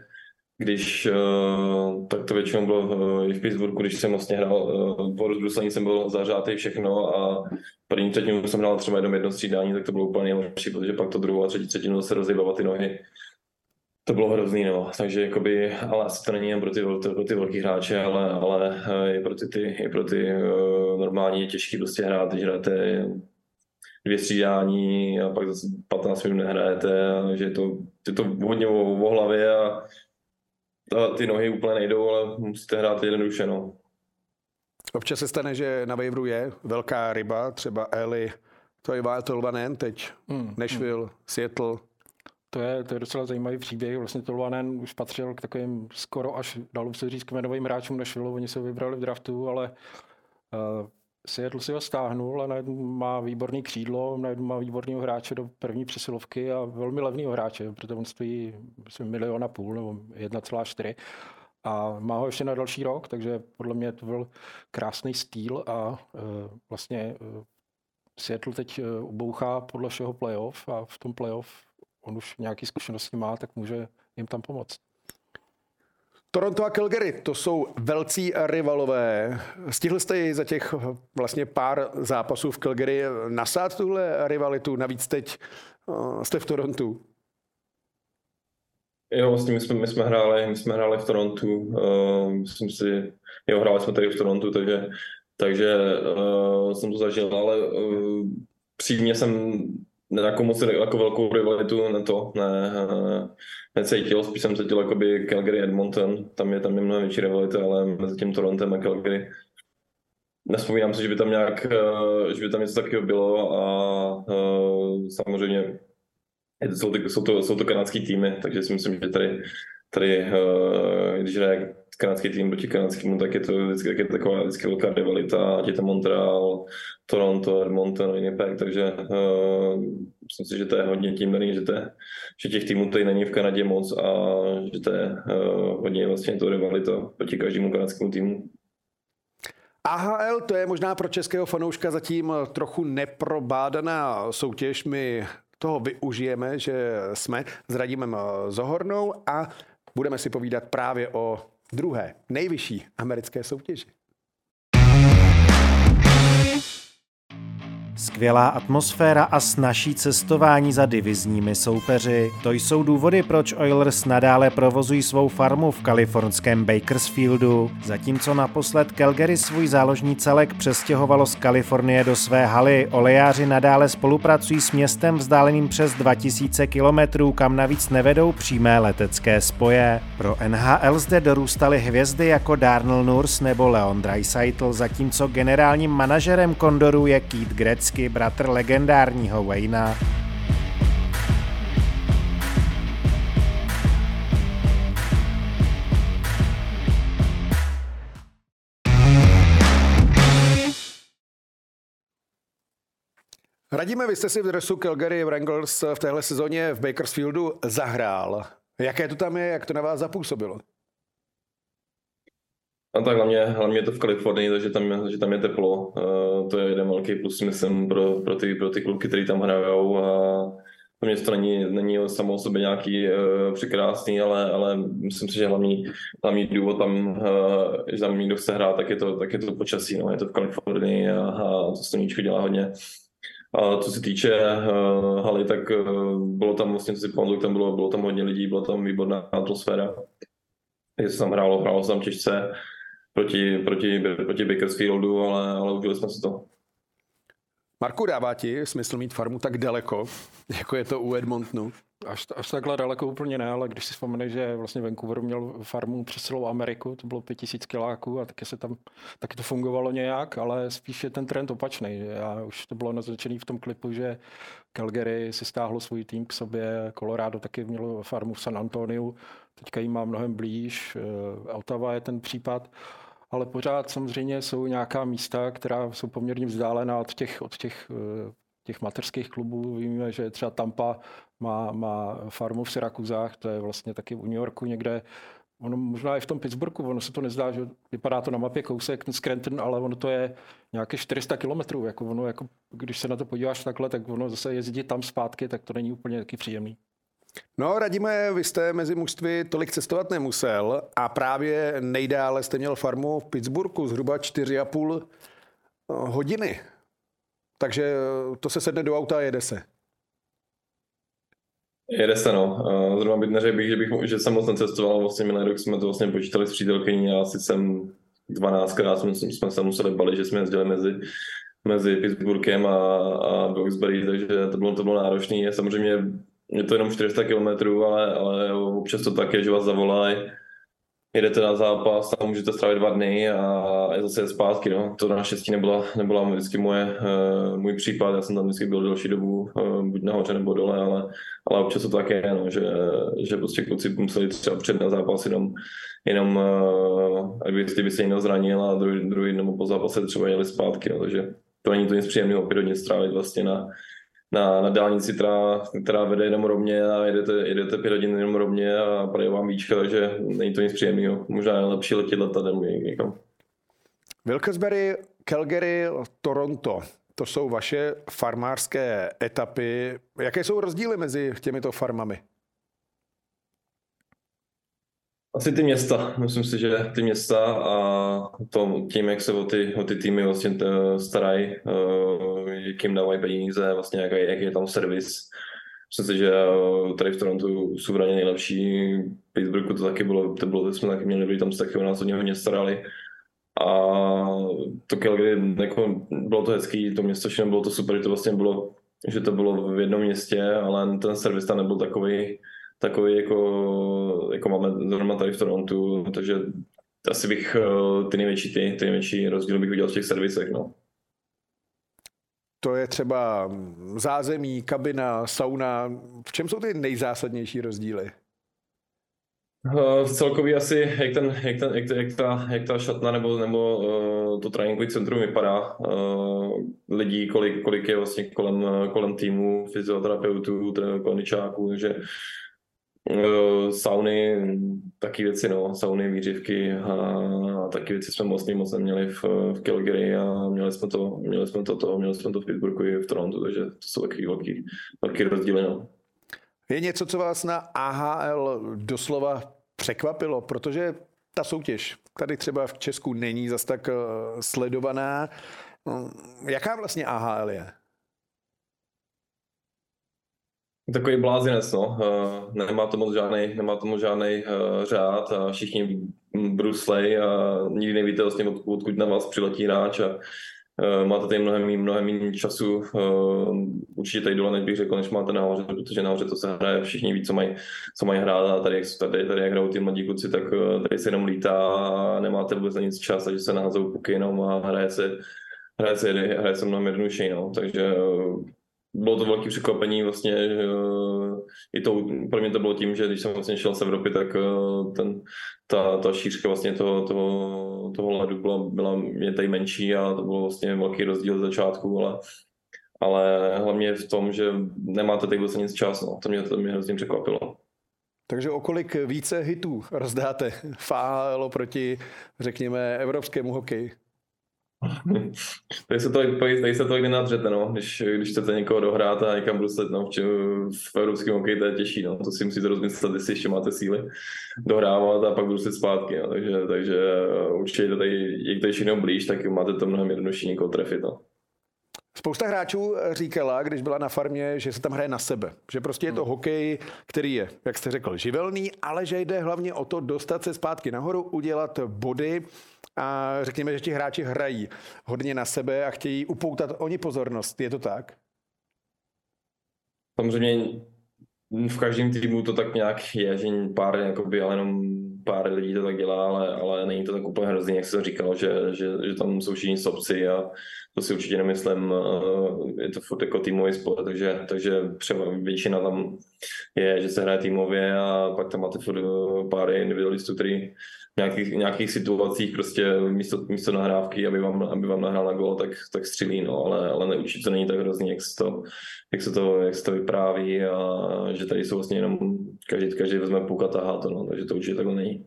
když uh, tak to většinou bylo uh, i v Pittsburghu, když jsem vlastně hrál uh, po rozbruslení jsem byl zařátý všechno a první třetinu jsem hrál třeba jenom jedno střídání, tak to bylo úplně nejhorší, protože pak to druhou a třetí třetinu zase rozjebavat ty nohy. to bylo hrozný, no. Takže jakoby, ale asi to není jen pro ty, pro ty velký hráče, ale, ale i pro ty, ty, i pro ty uh, normální je těžký prostě hrát, když hrajete dvě střídání a pak zase 15 minut nehrajete, a že je to, je to hodně o, o hlavě a, a ty nohy úplně nejdou, ale musíte hrát jednoduše, no. Občas se stane, že na waiveru je velká ryba, třeba Eli, to je Tolvanen teď, hmm. Nashville, hmm. Seattle. To je, to je docela zajímavý příběh. Vlastně Tolvanen už patřil k takovým skoro až, dalo se říct, kmenovým hráčům Nashville. Oni se vybrali v draftu, ale uh, Seattle si ho stáhnul a najednou má výborný křídlo, najednou má výborného hráče do první přesilovky a velmi levného hráče, protože on stojí myslím, milion a půl nebo 1,4 a má ho ještě na další rok, takže podle mě to byl krásný styl a uh, vlastně uh, Seattle teď uh, ubouchá podle všeho playoff a v tom playoff on už nějaké zkušenosti má, tak může jim tam pomoct. Toronto a Calgary, to jsou velcí rivalové. Stihl jste za těch vlastně pár zápasů v Calgary nasát tuhle rivalitu? Navíc teď jste v Torontu. Jo, vlastně my jsme, my jsme, hráli, my jsme hráli v Torontu, uh, myslím si, jo, hráli jsme tady v Torontu, takže, takže uh, jsem to zažil, ale přímě jsem jako moc jako velkou rivalitu ne to, ne, uh, necítil, spíš jsem cítil jakoby Calgary Edmonton, tam je tam je mnohem větší rivalita, ale mezi tím Torontem a Calgary. Nespomínám si, že by tam nějak, že by tam něco takového bylo a uh, samozřejmě jsou to, jsou to, jsou to kanadský týmy, takže si myslím, že tady, tady když hraje kanadský tým proti kanadskému, tak je to vždycky, tak je to taková vždycky velká rivalita, ať je to Montreal, Toronto, Edmonton, Winnipeg, takže uh, myslím si, že to je hodně tím daný, že, to že těch týmů tady není v Kanadě moc a že to je uh, hodně vlastně to rivalita proti každému kanadskému týmu. AHL to je možná pro českého fanouška zatím trochu neprobádaná soutěž. My toho využijeme, že jsme s Radimem Zohornou a budeme si povídat právě o druhé nejvyšší americké soutěži. Skvělá atmosféra a snažší cestování za divizními soupeři. To jsou důvody, proč Oilers nadále provozují svou farmu v kalifornském Bakersfieldu. Zatímco naposled Calgary svůj záložní celek přestěhovalo z Kalifornie do své haly, olejáři nadále spolupracují s městem vzdáleným přes 2000 kilometrů, kam navíc nevedou přímé letecké spoje. Pro NHL zde dorůstaly hvězdy jako Darnell Nurse nebo Leon Draisaitl, zatímco generálním manažerem Kondoru je Keith Gretzky Gretzky, bratr legendárního Wayna. Radíme, vy jste si v dresu Calgary Wranglers v téhle sezóně v Bakersfieldu zahrál. Jaké to tam je, jak to na vás zapůsobilo? No tak hlavně, hlavně je to v Kalifornii, takže tam, že tam je teplo. Uh, to je jeden velký plus, myslím, pro, pro, ty, pro ty kluky, které tam hrajou. A to město není, není samo o sobě nějaký uh, překrásný, ale, ale myslím si, že hlavní, hlavní důvod tam, uh, že tam někdo chce hrát, tak je to, tak je to počasí. No. Je to v Kalifornii a, a to sluníčko dělá hodně. A co se týče uh, haly, tak uh, bylo tam vlastně, co si pamatuju, tam bylo, bylo tam hodně lidí, byla tam výborná atmosféra. Takže se tam hrálo, hrálo se tam těžce proti, proti, proti Bakersfieldu, ale, ale užili jsme si to. Marku, dává ti smysl mít farmu tak daleko, jako je to u Edmontonu? Až, až takhle daleko úplně ne, ale když si vzpomeneš, že vlastně Vancouver měl farmu přes celou Ameriku, to bylo 5000 kiláků a taky se tam, taky to fungovalo nějak, ale spíš je ten trend opačný. Já už to bylo naznačené v tom klipu, že Calgary si stáhlo svůj tým k sobě, Colorado taky mělo farmu v San Antoniu, teďka jí má mnohem blíž, eh, Ottawa je ten případ ale pořád samozřejmě jsou nějaká místa, která jsou poměrně vzdálená od těch, od těch, eh, těch materských klubů. Víme, že třeba Tampa má, má farmu v Syrakuzách, to je vlastně taky v New Yorku někde. Ono možná i v tom Pittsburghu, ono se to nezdá, že vypadá to na mapě kousek, ten Scranton, ale ono to je nějaké 400 kilometrů. Jako ono, jako, když se na to podíváš takhle, tak ono zase jezdit tam zpátky, tak to není úplně taky příjemný. No, radíme, vy jste mezi mužství tolik cestovat nemusel a právě nejdále jste měl farmu v Pittsburghu, zhruba 4,5 eh, hodiny. Takže to se sedne do auta a jede se. Jede se, no. Zrovna bych neřekl bych, že, bych, že jsem moc necestoval. Vlastně minulý rok jsme to vlastně počítali s přítelkyní a asi jsem 12krát jsme, jsme se museli balit, že jsme jezdili mezi, mezi Pittsburghem a, a Duxbury, takže to bylo, to bylo náročné. Samozřejmě je to jenom 400 km, ale, ale občas to tak je, že vás zavolají jedete na zápas, tam můžete strávit dva dny a je zase zpátky. No. To naštěstí nebyla, nebyla vždycky moje, uh, můj případ, já jsem tam vždycky byl delší dobu, uh, buď nahoře nebo dole, ale, ale občas to tak je, no, že, že prostě kluci museli třeba před na zápas jenom, jenom uh, aby, by se někdo zranil a druhý, druhý nebo po zápase třeba jeli zpátky, no, takže to není to nic příjemného, opět hodně strávit vlastně na, na, na dálnici, která, která vede jenom rovně a jedete, jedete pět hodin jenom rovně a padají vám víčka, takže není to nic příjemného. Možná je lepší letět letadem někam. Wilkesbury, Calgary, Toronto. To jsou vaše farmářské etapy. Jaké jsou rozdíly mezi těmito farmami? Asi ty města, myslím si, že ty města a to, tím, jak se o ty, o ty týmy vlastně starají, eh, jak jim dávají peníze, vlastně jak, jak je tam servis. Myslím si, že eh, tady v Torontu jsou braně nejlepší. V Pittsburghu to taky bylo, to bylo, jsme taky měli dobrý, tam se taky o nás hodně, hodně starali. A to Calgary, jako, bylo to hezký, to město všechno bylo to super, to vlastně bylo, že to bylo v jednom městě, ale ten servis tam nebyl takový, takový, jako, jako máme zrovna tady v Torontu, takže asi bych eh, ty největší, ty, ty největší rozdíly bych viděl v těch servisech. No. To je třeba zázemí, kabina, sauna. V čem jsou ty nejzásadnější rozdíly? Uh, celkově asi, jak, ten, jak, ten, jak, jak, ta, jak ta šatna nebo, nebo uh, to tréninkové centrum vypadá, uh, lidí, kolik, kolik je vlastně kolem, kolem týmu, fyzioterapeutů, koničáků, takže Eh, sauny, taky věci, no, sauny, výřivky a taky věci jsme moc, moc neměli v, v Calgary a měli jsme to, měli jsme to, to, měli jsme to v Pittsburghu i v Torontu, takže to jsou taky velký, velký rozdíly, no. Je něco, co vás na AHL doslova překvapilo, protože ta soutěž tady třeba v Česku není zas tak eh, sledovaná. No, jaká vlastně AHL je? Takový blázinec, no. Uh, nemá to moc žádný, nemá to moc žádný řád a všichni bruslej a nikdy nevíte vlastně od, odkud na vás přiletí hráč a uh, máte tady mnohem, mnohem méně času. Určitě tady dole než bych řekl, než máte nahoře, protože nahoře to se hraje, všichni ví, co mají, co mají hrát a tady, tady, tady jak hrajou ty mladí kluci, tak tady se jenom lítá a nemáte vůbec nic čas, takže se nahazou puky jenom a hraje se, hraje se, hraje se mnohem jednodušší, no. takže bylo to velké překvapení vlastně, i to, pro mě to bylo tím, že když jsem vlastně šel z Evropy, tak eh, ten, ta, ta šířka vlastně toho, toho, toho ledu byla, byla mě tady menší a to byl vlastně velký rozdíl z začátku, ale, ale hlavně v tom, že nemáte tady vlastně nic čas, no. to mě, to mě hrozně překvapilo. Takže o kolik více hitů rozdáte AHL proti, řekněme, evropskému hokeji? Tady se to, tady se to nenadřete, no. Když, když chcete někoho dohrát a někam bruslet, no. V, v evropském hokeji to je těžší, no. To si musíte rozmyslet, jestli ještě máte síly dohrávat a pak bruslit zpátky, no. Takže, takže určitě to tady, jak to je všechno blíž, tak máte to mnohem jednodušší někoho trefit, no. Spousta hráčů říkala, když byla na farmě, že se tam hraje na sebe. Že prostě je to hmm. hokej, který je, jak jste řekl, živelný, ale že jde hlavně o to dostat se zpátky nahoru, udělat body a řekněme, že ti hráči hrají hodně na sebe a chtějí upoutat oni pozornost. Je to tak? Samozřejmě v každém týmu to tak nějak je, že pár, jakoby, ale jenom pár lidí to tak dělá, ale, ale není to tak úplně hrozný, jak se říkal, že, že, že tam jsou všichni sobci a to si určitě nemyslím, je to furt jako týmový sport, takže, takže třeba většina tam je, že se hraje týmově a pak tam máte furt eh, pár individualistů, který nějakých, nějakých situacích prostě místo, místo nahrávky, aby vám, aby vám nahrál na gol, tak, tak střílí, no, ale, ale neurčitě to není tak hrozný, jak se to, jak se to, jak se to vypráví a že tady jsou vlastně jenom, každý, každý vezme půlka tahá to, no, takže to určitě takhle není.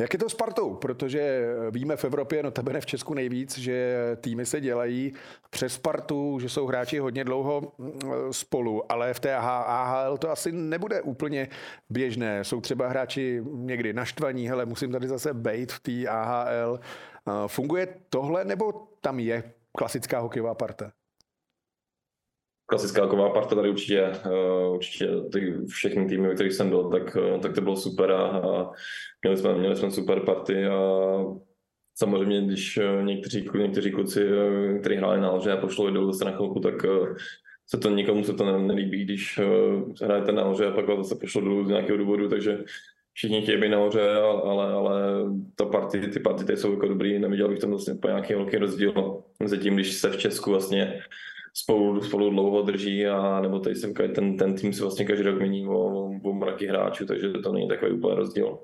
Jak je to s Spartou? Protože víme v Evropě, no tebe v Česku nejvíc, že týmy se dělají přes Spartu, že jsou hráči hodně dlouho mm, spolu, ale v té AHL to asi nebude úplně běžné. Jsou třeba hráči někdy naštvaní, hele, musím tady zase bejt v té AHL. Funguje tohle, nebo tam je klasická hokejová parta? Klasická taková parta tady určitě, uh, určitě ty všechny týmy, kterých jsem byl, tak, uh, tak to bylo super a, a měli, jsme, měli jsme super party a samozřejmě, když někteří, někteří kluci, kteří hráli na a pošlo dolů zase na chvilku, tak se to nikomu se to nelíbí, když hrajete na hoře a pak zase pošlo dolů z nějakého důvodu, takže všichni chtějí být nahoře, ale, ale ta party, ty party jsou jako dobrý, neviděl bych tam vlastně po nějaký velký rozdíl. Mezi tím, když se v Česku vlastně spolu, spolu dlouho drží a nebo tady se ten, ten tým se vlastně každý rok mění o, o mraky hráčů, takže to není takový úplně rozdíl.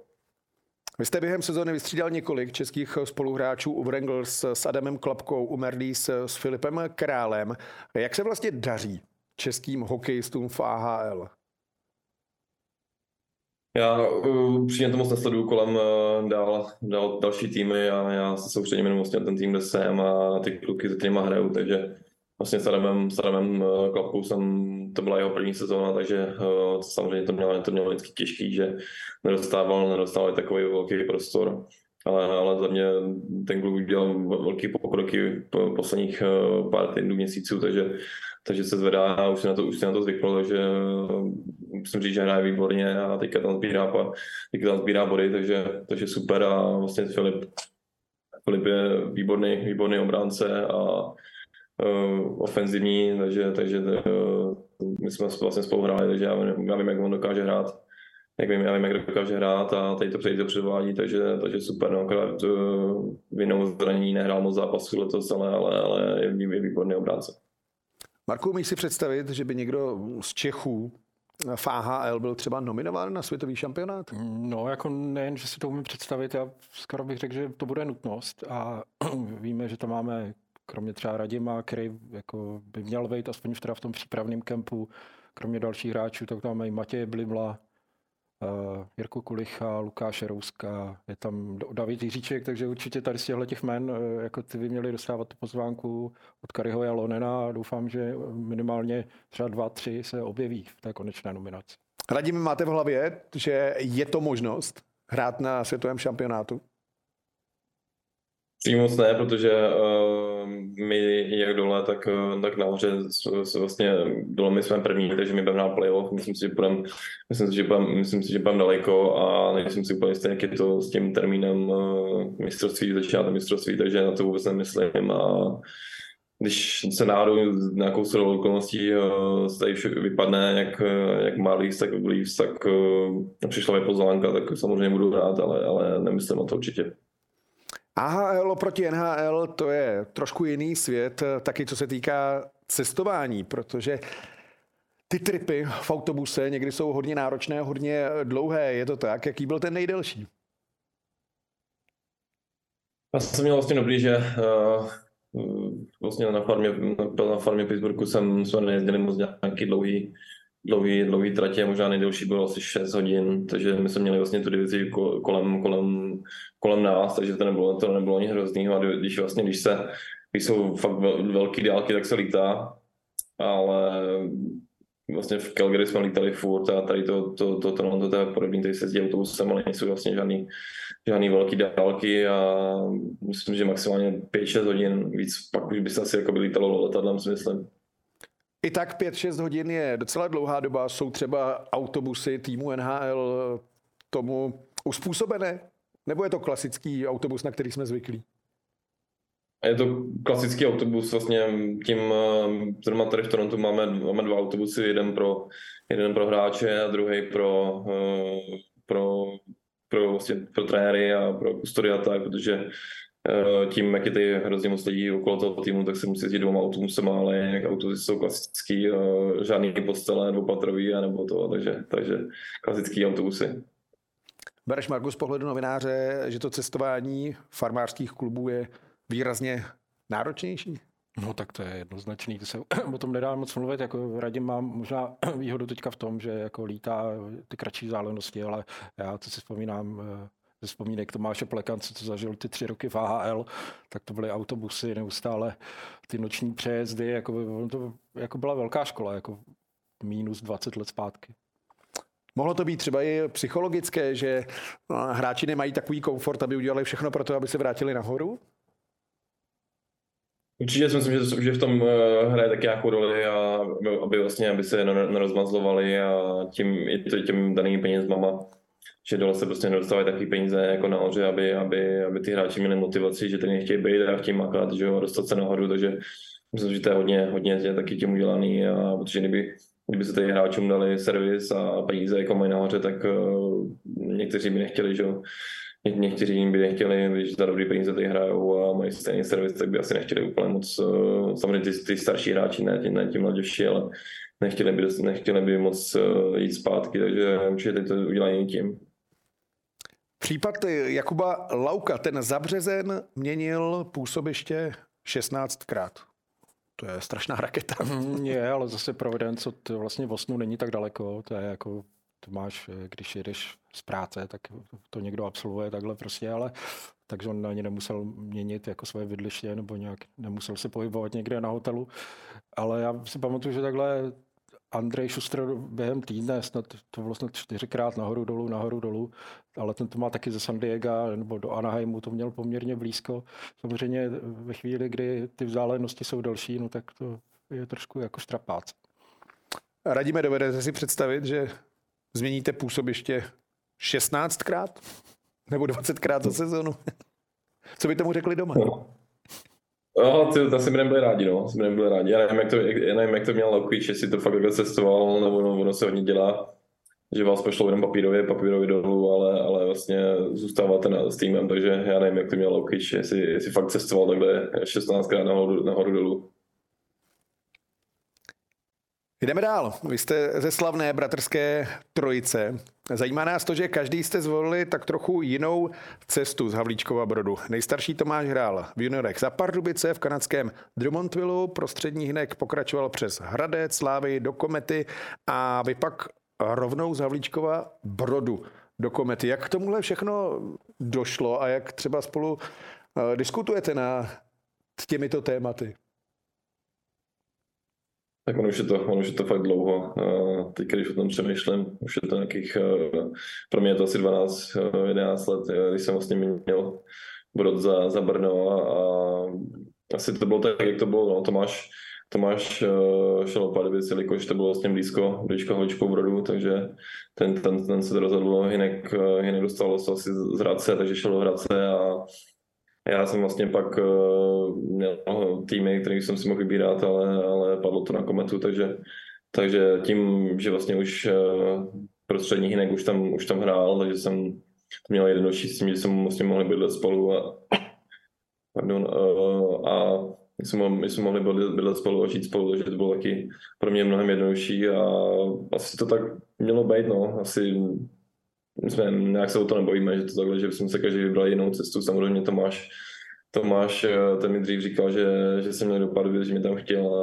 Vy jste během sezóny vystřídal několik českých spoluhráčů u Wranglers s Adamem Klapkou, u Merdis s Filipem Králem. Jak se vlastně daří českým hokejistům v AHL? Já uh, přímě to moc nesleduju kolem uh, dál, dál, další týmy a já se soustředím jenom vlastně na ten tým, kde jsem a na ty kluky, se kterými hraju, takže vlastně s Adamem, s Adamem uh, Klapkou jsem, to byla jeho první sezóna, takže uh, samozřejmě to mělo, to mělo vždycky těžký, že nedostával, nedostával takový velký prostor. Ale, ale za mě ten kluk udělal velký pokroky po posledních uh, pár týdnů, měsíců, takže takže se zvedá a už se na to, už se na to zvyklo, takže musím říct, že hraje výborně a teďka tam sbírá, teďka tam sbírá body, takže, takže super a vlastně Filip, Filip je výborný, výborný obránce a uh, ofenzivní, takže, takže uh, my jsme vlastně spolu hráli, takže já, já vím, jak on dokáže hrát jak vím, já vím, jak dokáže hrát a tady to přejde to předvádí, takže, takže super, no, akorát uh, vinou zranění nehrál moc zápasů letos, ale, ale, ale je, je výborný obránce. Marku, umíš si představit, že by někdo z Čechů v AHL byl třeba nominován na světový šampionát? No, jako nejen, že si to umím představit, já skoro bych řekl, že to bude nutnost a víme, že tam máme kromě třeba Radima, který jako by měl být aspoň v, teda v tom přípravném kempu, kromě dalších hráčů, tak tam i Matěje Blimla, uh, Jirku Kulicha, Lukáše Rouska, je tam David Jiříček, takže určitě tady z těchto těch men, uh, jako ty by měli dostávat tu pozvánku od Kariho a Lonena a doufám, že minimálně třeba dva, tři se objeví v té konečné nominaci. Radim, máte v hlavě, že je to možnost hrát na světovém šampionátu? Přímo moc ne, protože uh, my jak dole, tak, uh, tak nahoře se vlastně dole my jsme první, takže my budeme hrát playoff. Myslím si, že budeme, myslím si, že budeme, myslím si, že budeme daleko a nejsem si úplně jistý, jak je to s tím termínem uh, mistrovství, začíná mistrovství, takže na to vůbec nemyslím a když se náhodou nějakou shodou okolností uh, tady vše vypadne, jak, jak Leafs, tak Leafs, tak přišla mi pozvánka, tak samozřejmě budu rád, ale, ale nemyslím o to určitě. AHL oproti NHL to je trošku jiný svět, taky co se týká cestování, protože ty tripy v autobuse někdy jsou hodně náročné, hodně dlouhé. Je to tak? Jaký byl ten nejdelší? Já jsem měl vlastně dobrý, že uh, vlastně na farmě, na farmě Pittsburghu jsem, jsme nejezdili moc nějaký dlouhý, dlouhý, dlouhý tratě, možná nejdelší bylo asi 6 hodin, takže my jsme měli vlastně tu divizi kolem, kolem, kolem nás, takže to nebylo, to nebylo ani hroznýho a když vlastně, když se, když jsou fakt velké dálky, tak se lítá, ale vlastně v Calgary jsme lítali furt a tady to, to, to, to, to, to je podobný, tady se jezdí autobusem, ale nejsou vlastně žádný, žádný velký dálky a myslím, že maximálně 5-6 hodin, víc pak už by se asi jako by lítalo letadlem, si myslím. I tak 5-6 hodin je docela dlouhá doba. Jsou třeba autobusy týmu NHL tomu uspůsobené? Nebo je to klasický autobus, na který jsme zvyklí? Je to klasický autobus, vlastně tím, eh, zrovna tady v Torontu máme, máme dva autobusy, jeden pro, jeden pro hráče a druhý pro, eh, pro, pro, vlastně, pro trenéry a pro kustory a tak, protože Eh, tím, jak je tady hrozně moc lidí okolo toho týmu, tak se musí jezdit dvěma autobusem, ale jak autobusy jsou klasický, eh, žádný postele, dvoupatrový, nebo to, takže, takže klasický autobusy. Bereš, Marku, z pohledu novináře, že to cestování farmářských klubů je výrazně náročnější? No tak to je jednoznačný, to se o tom nedá moc mluvit, jako Radim mám možná výhodu teďka v tom, že jako lítá ty kratší zálenosti, ale já to si vzpomínám eh, ze vzpomínek Tomáše Plekance, co zažil ty tři roky v AHL, tak to byly autobusy, neustále ty noční přejezdy, jako, to jako byla velká škola, jako minus 20 let zpátky. Mohlo to být třeba i psychologické, že hráči nemají takový komfort, aby udělali všechno pro to, aby se vrátili nahoru? Určitě si myslím, že, že v tom hraje taky nějakou roli a aby vlastně, aby se nerozmazlovali a tím, i to těm danými penězmama že dole se prostě nedostávají takový peníze jako nahoře, aby, aby, aby ty hráči měli motivaci, že tady nechtějí být a chtějí makat, že jo, dostat se nahoru, takže myslím, že to je hodně, hodně taky tím udělaný a protože kdyby, kdyby se tady hráčům dali servis a peníze jako mají nahoře, tak uh, někteří by nechtěli, že jo. Ně, někteří by nechtěli, když za dobrý peníze tady hrajou a mají stejný servis, tak by asi nechtěli úplně moc, uh, samozřejmě ty, ty starší hráči, ne, ne ti mladší, ale nechtěli by, nechtěli by moc uh, jít zpátky, takže určitě teď to udělají tím. Případ Jakuba Lauka, ten zabřezen měnil působiště 16krát. To je strašná raketa. Mm, je, ale zase Providence od vlastně Bosnu není tak daleko. To je jako, to máš, když jedeš z práce, tak to někdo absolvuje takhle prostě, ale takže on ani nemusel měnit jako své bydliště nebo nějak nemusel se pohybovat někde na hotelu. Ale já si pamatuju, že takhle Andrej Schuster během týdne, snad to snad čtyřikrát nahoru dolů, nahoru dolů, ale ten to má taky ze San Diego nebo do Anaheimu, to měl poměrně blízko. Samozřejmě ve chvíli, kdy ty vzdálenosti jsou delší, no tak to je trošku jako štrapác. Radíme, dovedete si představit, že změníte působiště 16krát nebo 20krát za sezonu? Co by tomu řekli doma? No. No, ty, to asi by nebyli rádi, no. Asi by nebyli rádi. Já nevím, jak to, já nevím, jak to měl Lockheed, jestli to fakt takhle cestoval, nebo no, ono se hodně dělá, že vás pošlou jenom papírově, papírově dolů, ale, ale vlastně zůstáváte na, s týmem, takže já nevím, jak to měl Lockheed, jestli, jestli fakt cestoval takhle 16krát nahoru, nahoru dolů. Jdeme dál. Vy jste ze slavné bratrské trojice. Zajímá nás to, že každý jste zvolili tak trochu jinou cestu z Havlíčkova Brodu. Nejstarší Tomáš hrál v juniorech za Pardubice v kanadském Drummondvillu, prostřední hnek pokračoval přes Hradec, Slávy do Komety a vy pak rovnou z Havlíčkova Brodu do Komety. Jak k tomuhle všechno došlo a jak třeba spolu eh, diskutujete na těmito tématy? Tak ono už je to, ono už je to fakt dlouho. Teď, když o tom přemýšlím, už je to nějakých, eh, pro mě je to asi 12, 11 eh, let, eh, když jsem vlastně měl brod za, za Brno a, a asi to bylo tak, jak to bylo. No, Tomáš, Tomáš šel o Pardubic, jelikož to bylo vlastně blízko, blízko Holičkou Brodu, takže ten, ten, ten se to rozhodl, Hinek, Hinek dostal asi z Hradce, takže šel do Hradce a já jsem vlastně pak uh, měl týmy, který jsem si mohl vybírat, ale, ale padlo to na kometu, takže, takže tím, že vlastně už uh, prostřední Hinek už tam, už tam hrál, takže jsem měl jednodušší s tím, že jsem vlastně mohli bydlet spolu a, pardon, uh, a my jsme, my jsme mohli bydlet spolu a žít spolu, takže to bylo taky pro mě mnohem jednodušší a asi to tak mělo být, no. Asi my jsme, nějak se o to nebojíme, že to takhle, že jsme se každý vybrali jinou cestu. Samozřejmě Tomáš, Tomáš eh, ten mi dřív říkal, že, že jsem měl dopad, že mě tam chtěl,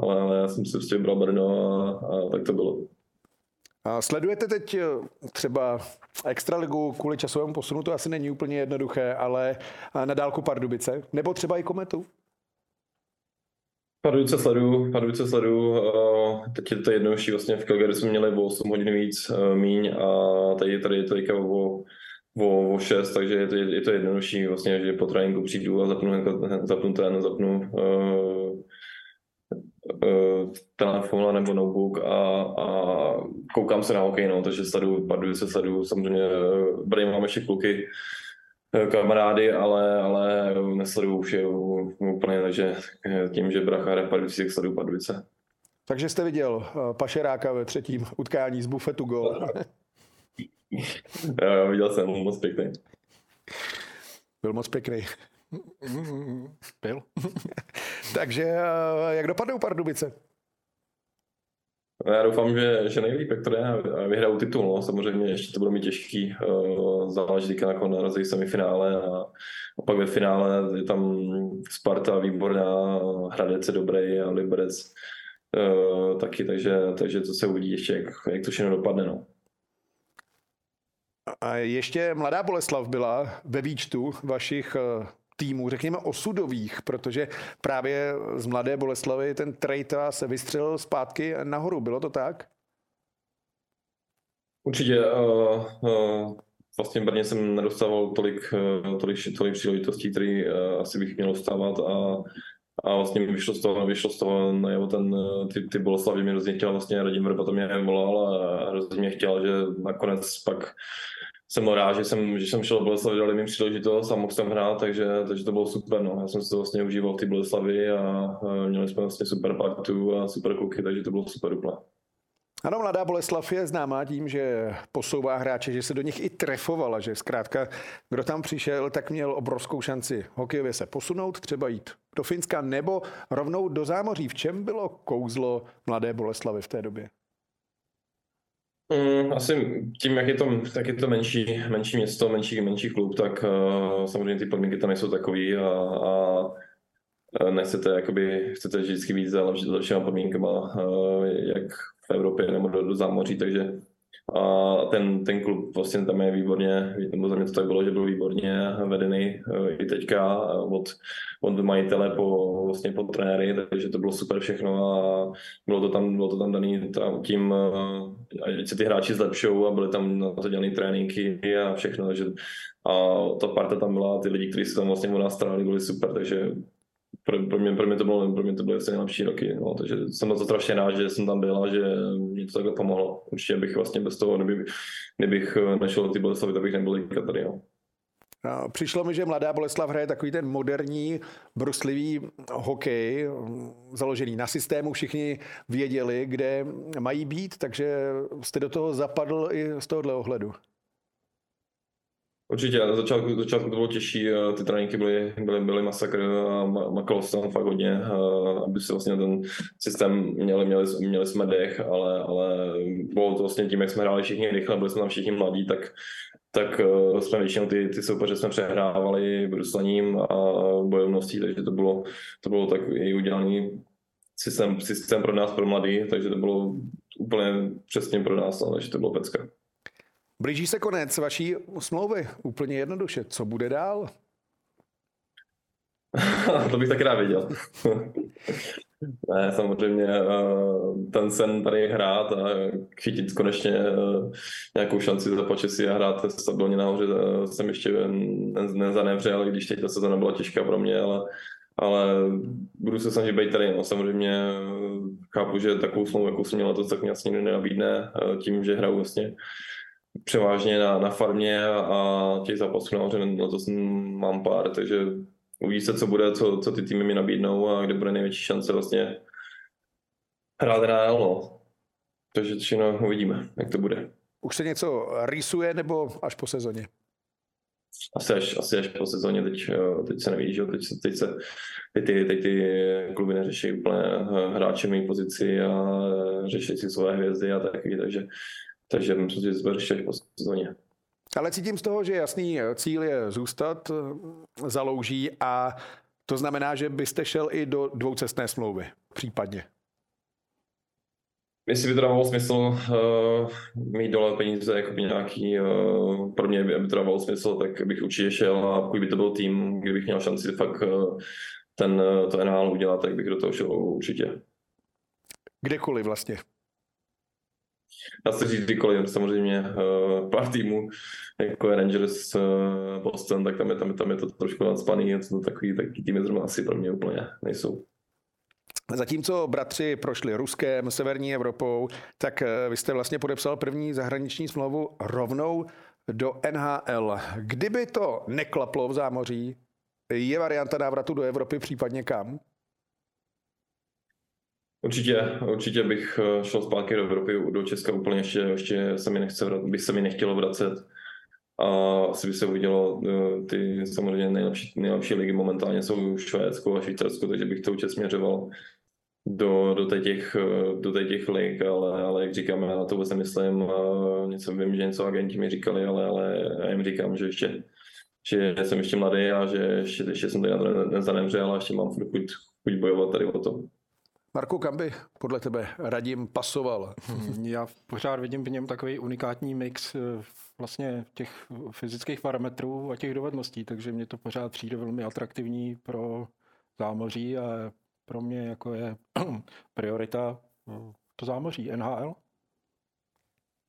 ale, ale já jsem si prostě vybral Brno a, a tak to bylo. A sledujete teď eh, třeba Extraligu kvůli časovému posunu, to asi není úplně jednoduché, ale na dálku Pardubice, nebo třeba i Kometu? Pardubice sledu, Pardubice sledu. Teď je to jednodušší, vlastně v Calgary jsme měli o 8 hodin víc e, míň a tady, tady je to teďka o, o, o 6, takže je to, je to jednodušší, vlastně, že po tréninku přijdu a zapnu, zapnu ten, zapnu uh, uh, telefon nebo notebook a, a koukám se na hokej, no, takže sledu, Pardubice sledu, samozřejmě Brady mám ještě kluky, Eh, kamarády, ale, ale nesleduju už je úplně, takže tím, že bracha hraje Pardubice, tak sleduju Pardubice. Takže jste viděl eh, Pašeráka ve třetím utkání z bufetu gol. jo, viděl jsem, moc pěkný. Byl moc pěkný. Byl. Takže eh, jak dopadnou Pardubice? Já doufám, že, že nejlíp, jak to jde vyhrajou titul. No. Samozřejmě ještě to bude mít těžký. Uh, záleží teďka na narazí semifinále a, a pak ve finále je tam Sparta výborná, Hradec je dobrý a Liberec uh, taky, takže, takže to se uvidí ještě, jak, jak to všechno dopadne. No. A ještě mladá Boleslav byla ve výčtu vašich eh, týmů, řekněme osudových, protože právě z Mladé Boleslavy ten trade se vystřelil zpátky nahoru. Bylo to tak? Určitě. Uh, uh, vlastně v Brně jsem nedostával tolik, uh, tolik, tolik příležitostí, které uh, asi bych měl stávat a, a vlastně vyšlo z toho, vyšlo z toho najevo ten, ty, ty Boleslavy mě hrozně vlastně Radim Vrba to mě volal a hrozně mě chtěl, že nakonec pak jsem byl rád, že jsem, že jsem šel do Boleslavy, dali mi příležitost a mohl jsem hrát, takže, takže to bylo super. No. Já jsem si to vlastně užíval v té Boleslavy a, a měli jsme vlastně super partu a super kluky, takže to bylo super úplně. Ano, mladá Boleslav je známá tím, že posouvá hráče, že se do nich i trefovala, že zkrátka, kdo tam přišel, tak měl obrovskou šanci hokejově se posunout, třeba jít do Finska nebo rovnou do zámoří. V čem bylo kouzlo mladé Boleslavy v té době? Mm, asi tím, jak je to, tak je to menší, menší město, menší, menší klub, tak uh, samozřejmě ty podmínky tam nejsou takový a, a nechcete, jakoby, chcete vždycky víc za lepšíma podmínkama, uh, jak v Evropě nebo do, do zámoří, takže a ten, ten klub vlastně tam je výborně, nebo za mě to tak bylo, že byl výborně vedený eh, i teďka od, od majitele po, vlastně po trenéry, takže to bylo super všechno a bylo to tam, bylo to tam daný tam tím, eh, ať se ty hráči zlepšou a byly tam na to dělané tréninky a všechno, takže a ta parta tam byla, ty lidi, kteří se tam vlastně u nás strávili, byli super, takže pro, pro, mě, pro, mě to bylo, pro mě to byly vlastně nejlepší roky, no, takže jsem na to strašně rád, že jsem tam byl a že mě to takhle pomohlo. Určitě bych vlastně bez toho, kdyby, kdybych nešel do ty Boleslavy, tak bych nebyl tady. No. Přišlo mi, že mladá Boleslav hraje takový ten moderní, bruslivý hokej, založený na systému, všichni věděli, kde mají být, takže jste do toho zapadl i z tohohle ohledu. Určitě, na začátku, začátku to bylo těžší, ty tréninky byly, byly, byly masakr a makalo se tam fakt hodně, aby se vlastně ten systém měli, měli, měli jsme dech, ale, ale bylo to vlastně tím, jak jsme hráli všichni rychle, byli jsme tam všichni mladí, tak, tak jsme většinou ty, ty soupeře jsme přehrávali bruslaním a bojovností, takže to bylo, to bylo takový udělaný systém, systém pro nás, pro mladý, takže to bylo úplně přesně pro nás, no, takže to bylo pecka. Blíží se konec vaší smlouvy. Úplně jednoduše. Co bude dál? to bych taky rád věděl. ne, samozřejmě eh, ten sen tady hrát a chytit konečně eh, nějakou šanci za počasí a hrát stabilně nahoře eh, jsem ještě nezanevřel, když teď ta sezona byla těžká pro mě, ale ale budu se snažit být tady. No. Samozřejmě chápu, že takovou smlouvu, jakou jsem měl, to tak mě asi nenabídne tím, že hraju vlastně převážně na, na farmě a těch zápasů nahoře na to mám pár, takže uvidí se, co bude, co, co ty týmy mi nabídnou a kde bude největší šance vlastně hrát na no. Takže všechno uvidíme, jak to bude. Už se něco rýsuje nebo až po sezóně? Asi až, asi až po sezóně, teď, eh, teď se neví, že teď, se, teď, se, teď, ty, teď ty kluby neřeší úplně eh, hráče mý pozici a eh, řeší si své hvězdy a taky, takže takže myslím, že zber ještě po sezóně. Ale cítím z toho, že jasný cíl je zůstat eh, za louží a to znamená, že byste šel i do dvoucestné smlouvy případně. Jestli by to dávalo smysl uh, mít dole peníze jako by nějaký, uh, pro mě by to dávalo smysl, tak bych určitě šel a pokud by to byl tým, kdybych měl šanci fakt uh, ten, to NHL udělat, tak bych do toho šel určitě. Kdekoliv vlastně dá se říct kdykoliv, samozřejmě uh, pár týmů, jako je Rangers, uh, Boston, tak tam je, tam, je, tam je to trošku nadspaný, to takový, takový týmy zrovna asi pro mě úplně nejsou. Zatímco bratři prošli Ruskem, Severní Evropou, tak eh, vy jste vlastně podepsal první zahraniční smlouvu rovnou do NHL. Kdyby to neklaplo v zámoří, je varianta návratu do Evropy případně kam? Určitě, určitě bych eh, šel zpátky do Evropy, do Česka úplně ještě, ještě se mi nechce, by se mi nechtělo vracet. A asi by se uvidělo eh, ty samozřejmě nejlepší, nejlepší ligy momentálně jsou Švédsko a Švýcarsko, takže bych to určitě směřoval do, do, těch, eh, do těch lig, ale, ale jak říkám, já na to vůbec nemyslím. Něco vím, že něco agenti mi říkali, ale, ale já jim říkám, že ještě že jsem ještě mladý a že ještě, ještě jsem tady nezanemřel a ještě mám chuť, chuť bojovat tady o to. Marku, kam by podle tebe Radim pasoval? Hmm, já pořád vidím v něm takový unikátní mix eh, vlastně těch fyzických parametrů a těch dovedností, takže mě to pořád přijde velmi atraktivní pro zámoří a pro mě jako je priorita eh, to zámoří NHL.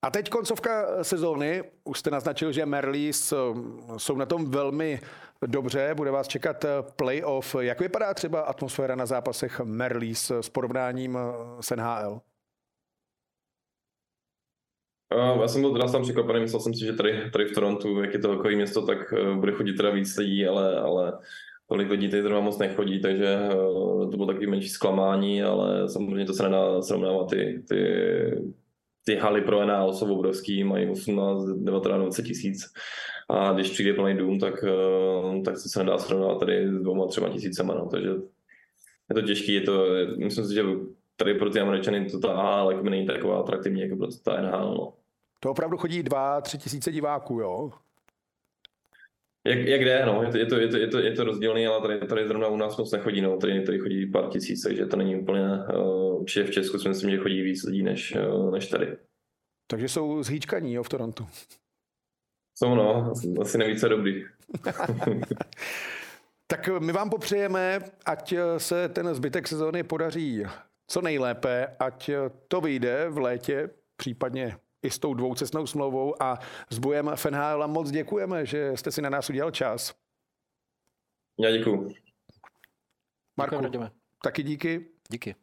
A teď koncovka sezóny. Už jste naznačil, že Merlis jsou na tom velmi dobře, bude vás čekat playoff. Jak vypadá třeba atmosféra na zápasech Merlís s porovnáním s NHL? Já jsem byl teda sám překvapený, myslel jsem si, že tady, tady v Torontu, jak je to velké město, tak bude chodit teda víc lidí, ale, ale tolik lidí tady zrovna moc nechodí, takže to bylo takový menší zklamání, ale samozřejmě to se nedá srovnávat ty, ty ty haly pro NHL jsou obrovský, mají 18, 19, 20 tisíc a když přijde plný dům, tak, eh, tak se nedá srovnat tady s dvěma, třema tisícema, no, takže je to těžké, je to, myslím si, že tady pro ty Američany to ta AHL jako není taková atraktivní jako pro ta NHL, no. To opravdu chodí dva, tři tisíce diváků, jo? Jak, jak jde, no, je to, je to, je to, je to, je to rozdílný, ale tady, tady zrovna u nás moc nechodí, no, tady, tady chodí pár tisíc, takže to není úplně, uh, určitě v Česku si myslím, že chodí víc lidí než, uh, než tady. Takže jsou zhýčkaní, jo, v Torontu. Jsou, no, asi nevíce dobrý. tak my vám popřejeme, ať se ten zbytek sezóny podaří co nejlépe, ať to vyjde v létě, případně i s tou dvoucestnou smlouvou a s bojem FNHL moc děkujeme, že jste si na nás udělal čas. Já děkuju. Marku, Děkujeme. taky díky. Díky.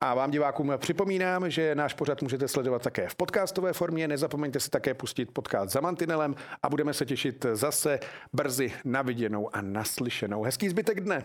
A vám divákům připomínám, že náš pořad můžete sledovat také v podcastové formě. Nezapomeňte si také pustit podcast za Mantinelem a budeme se těšit zase brzy na viděnou a naslyšenou. Hezký zbytek dne.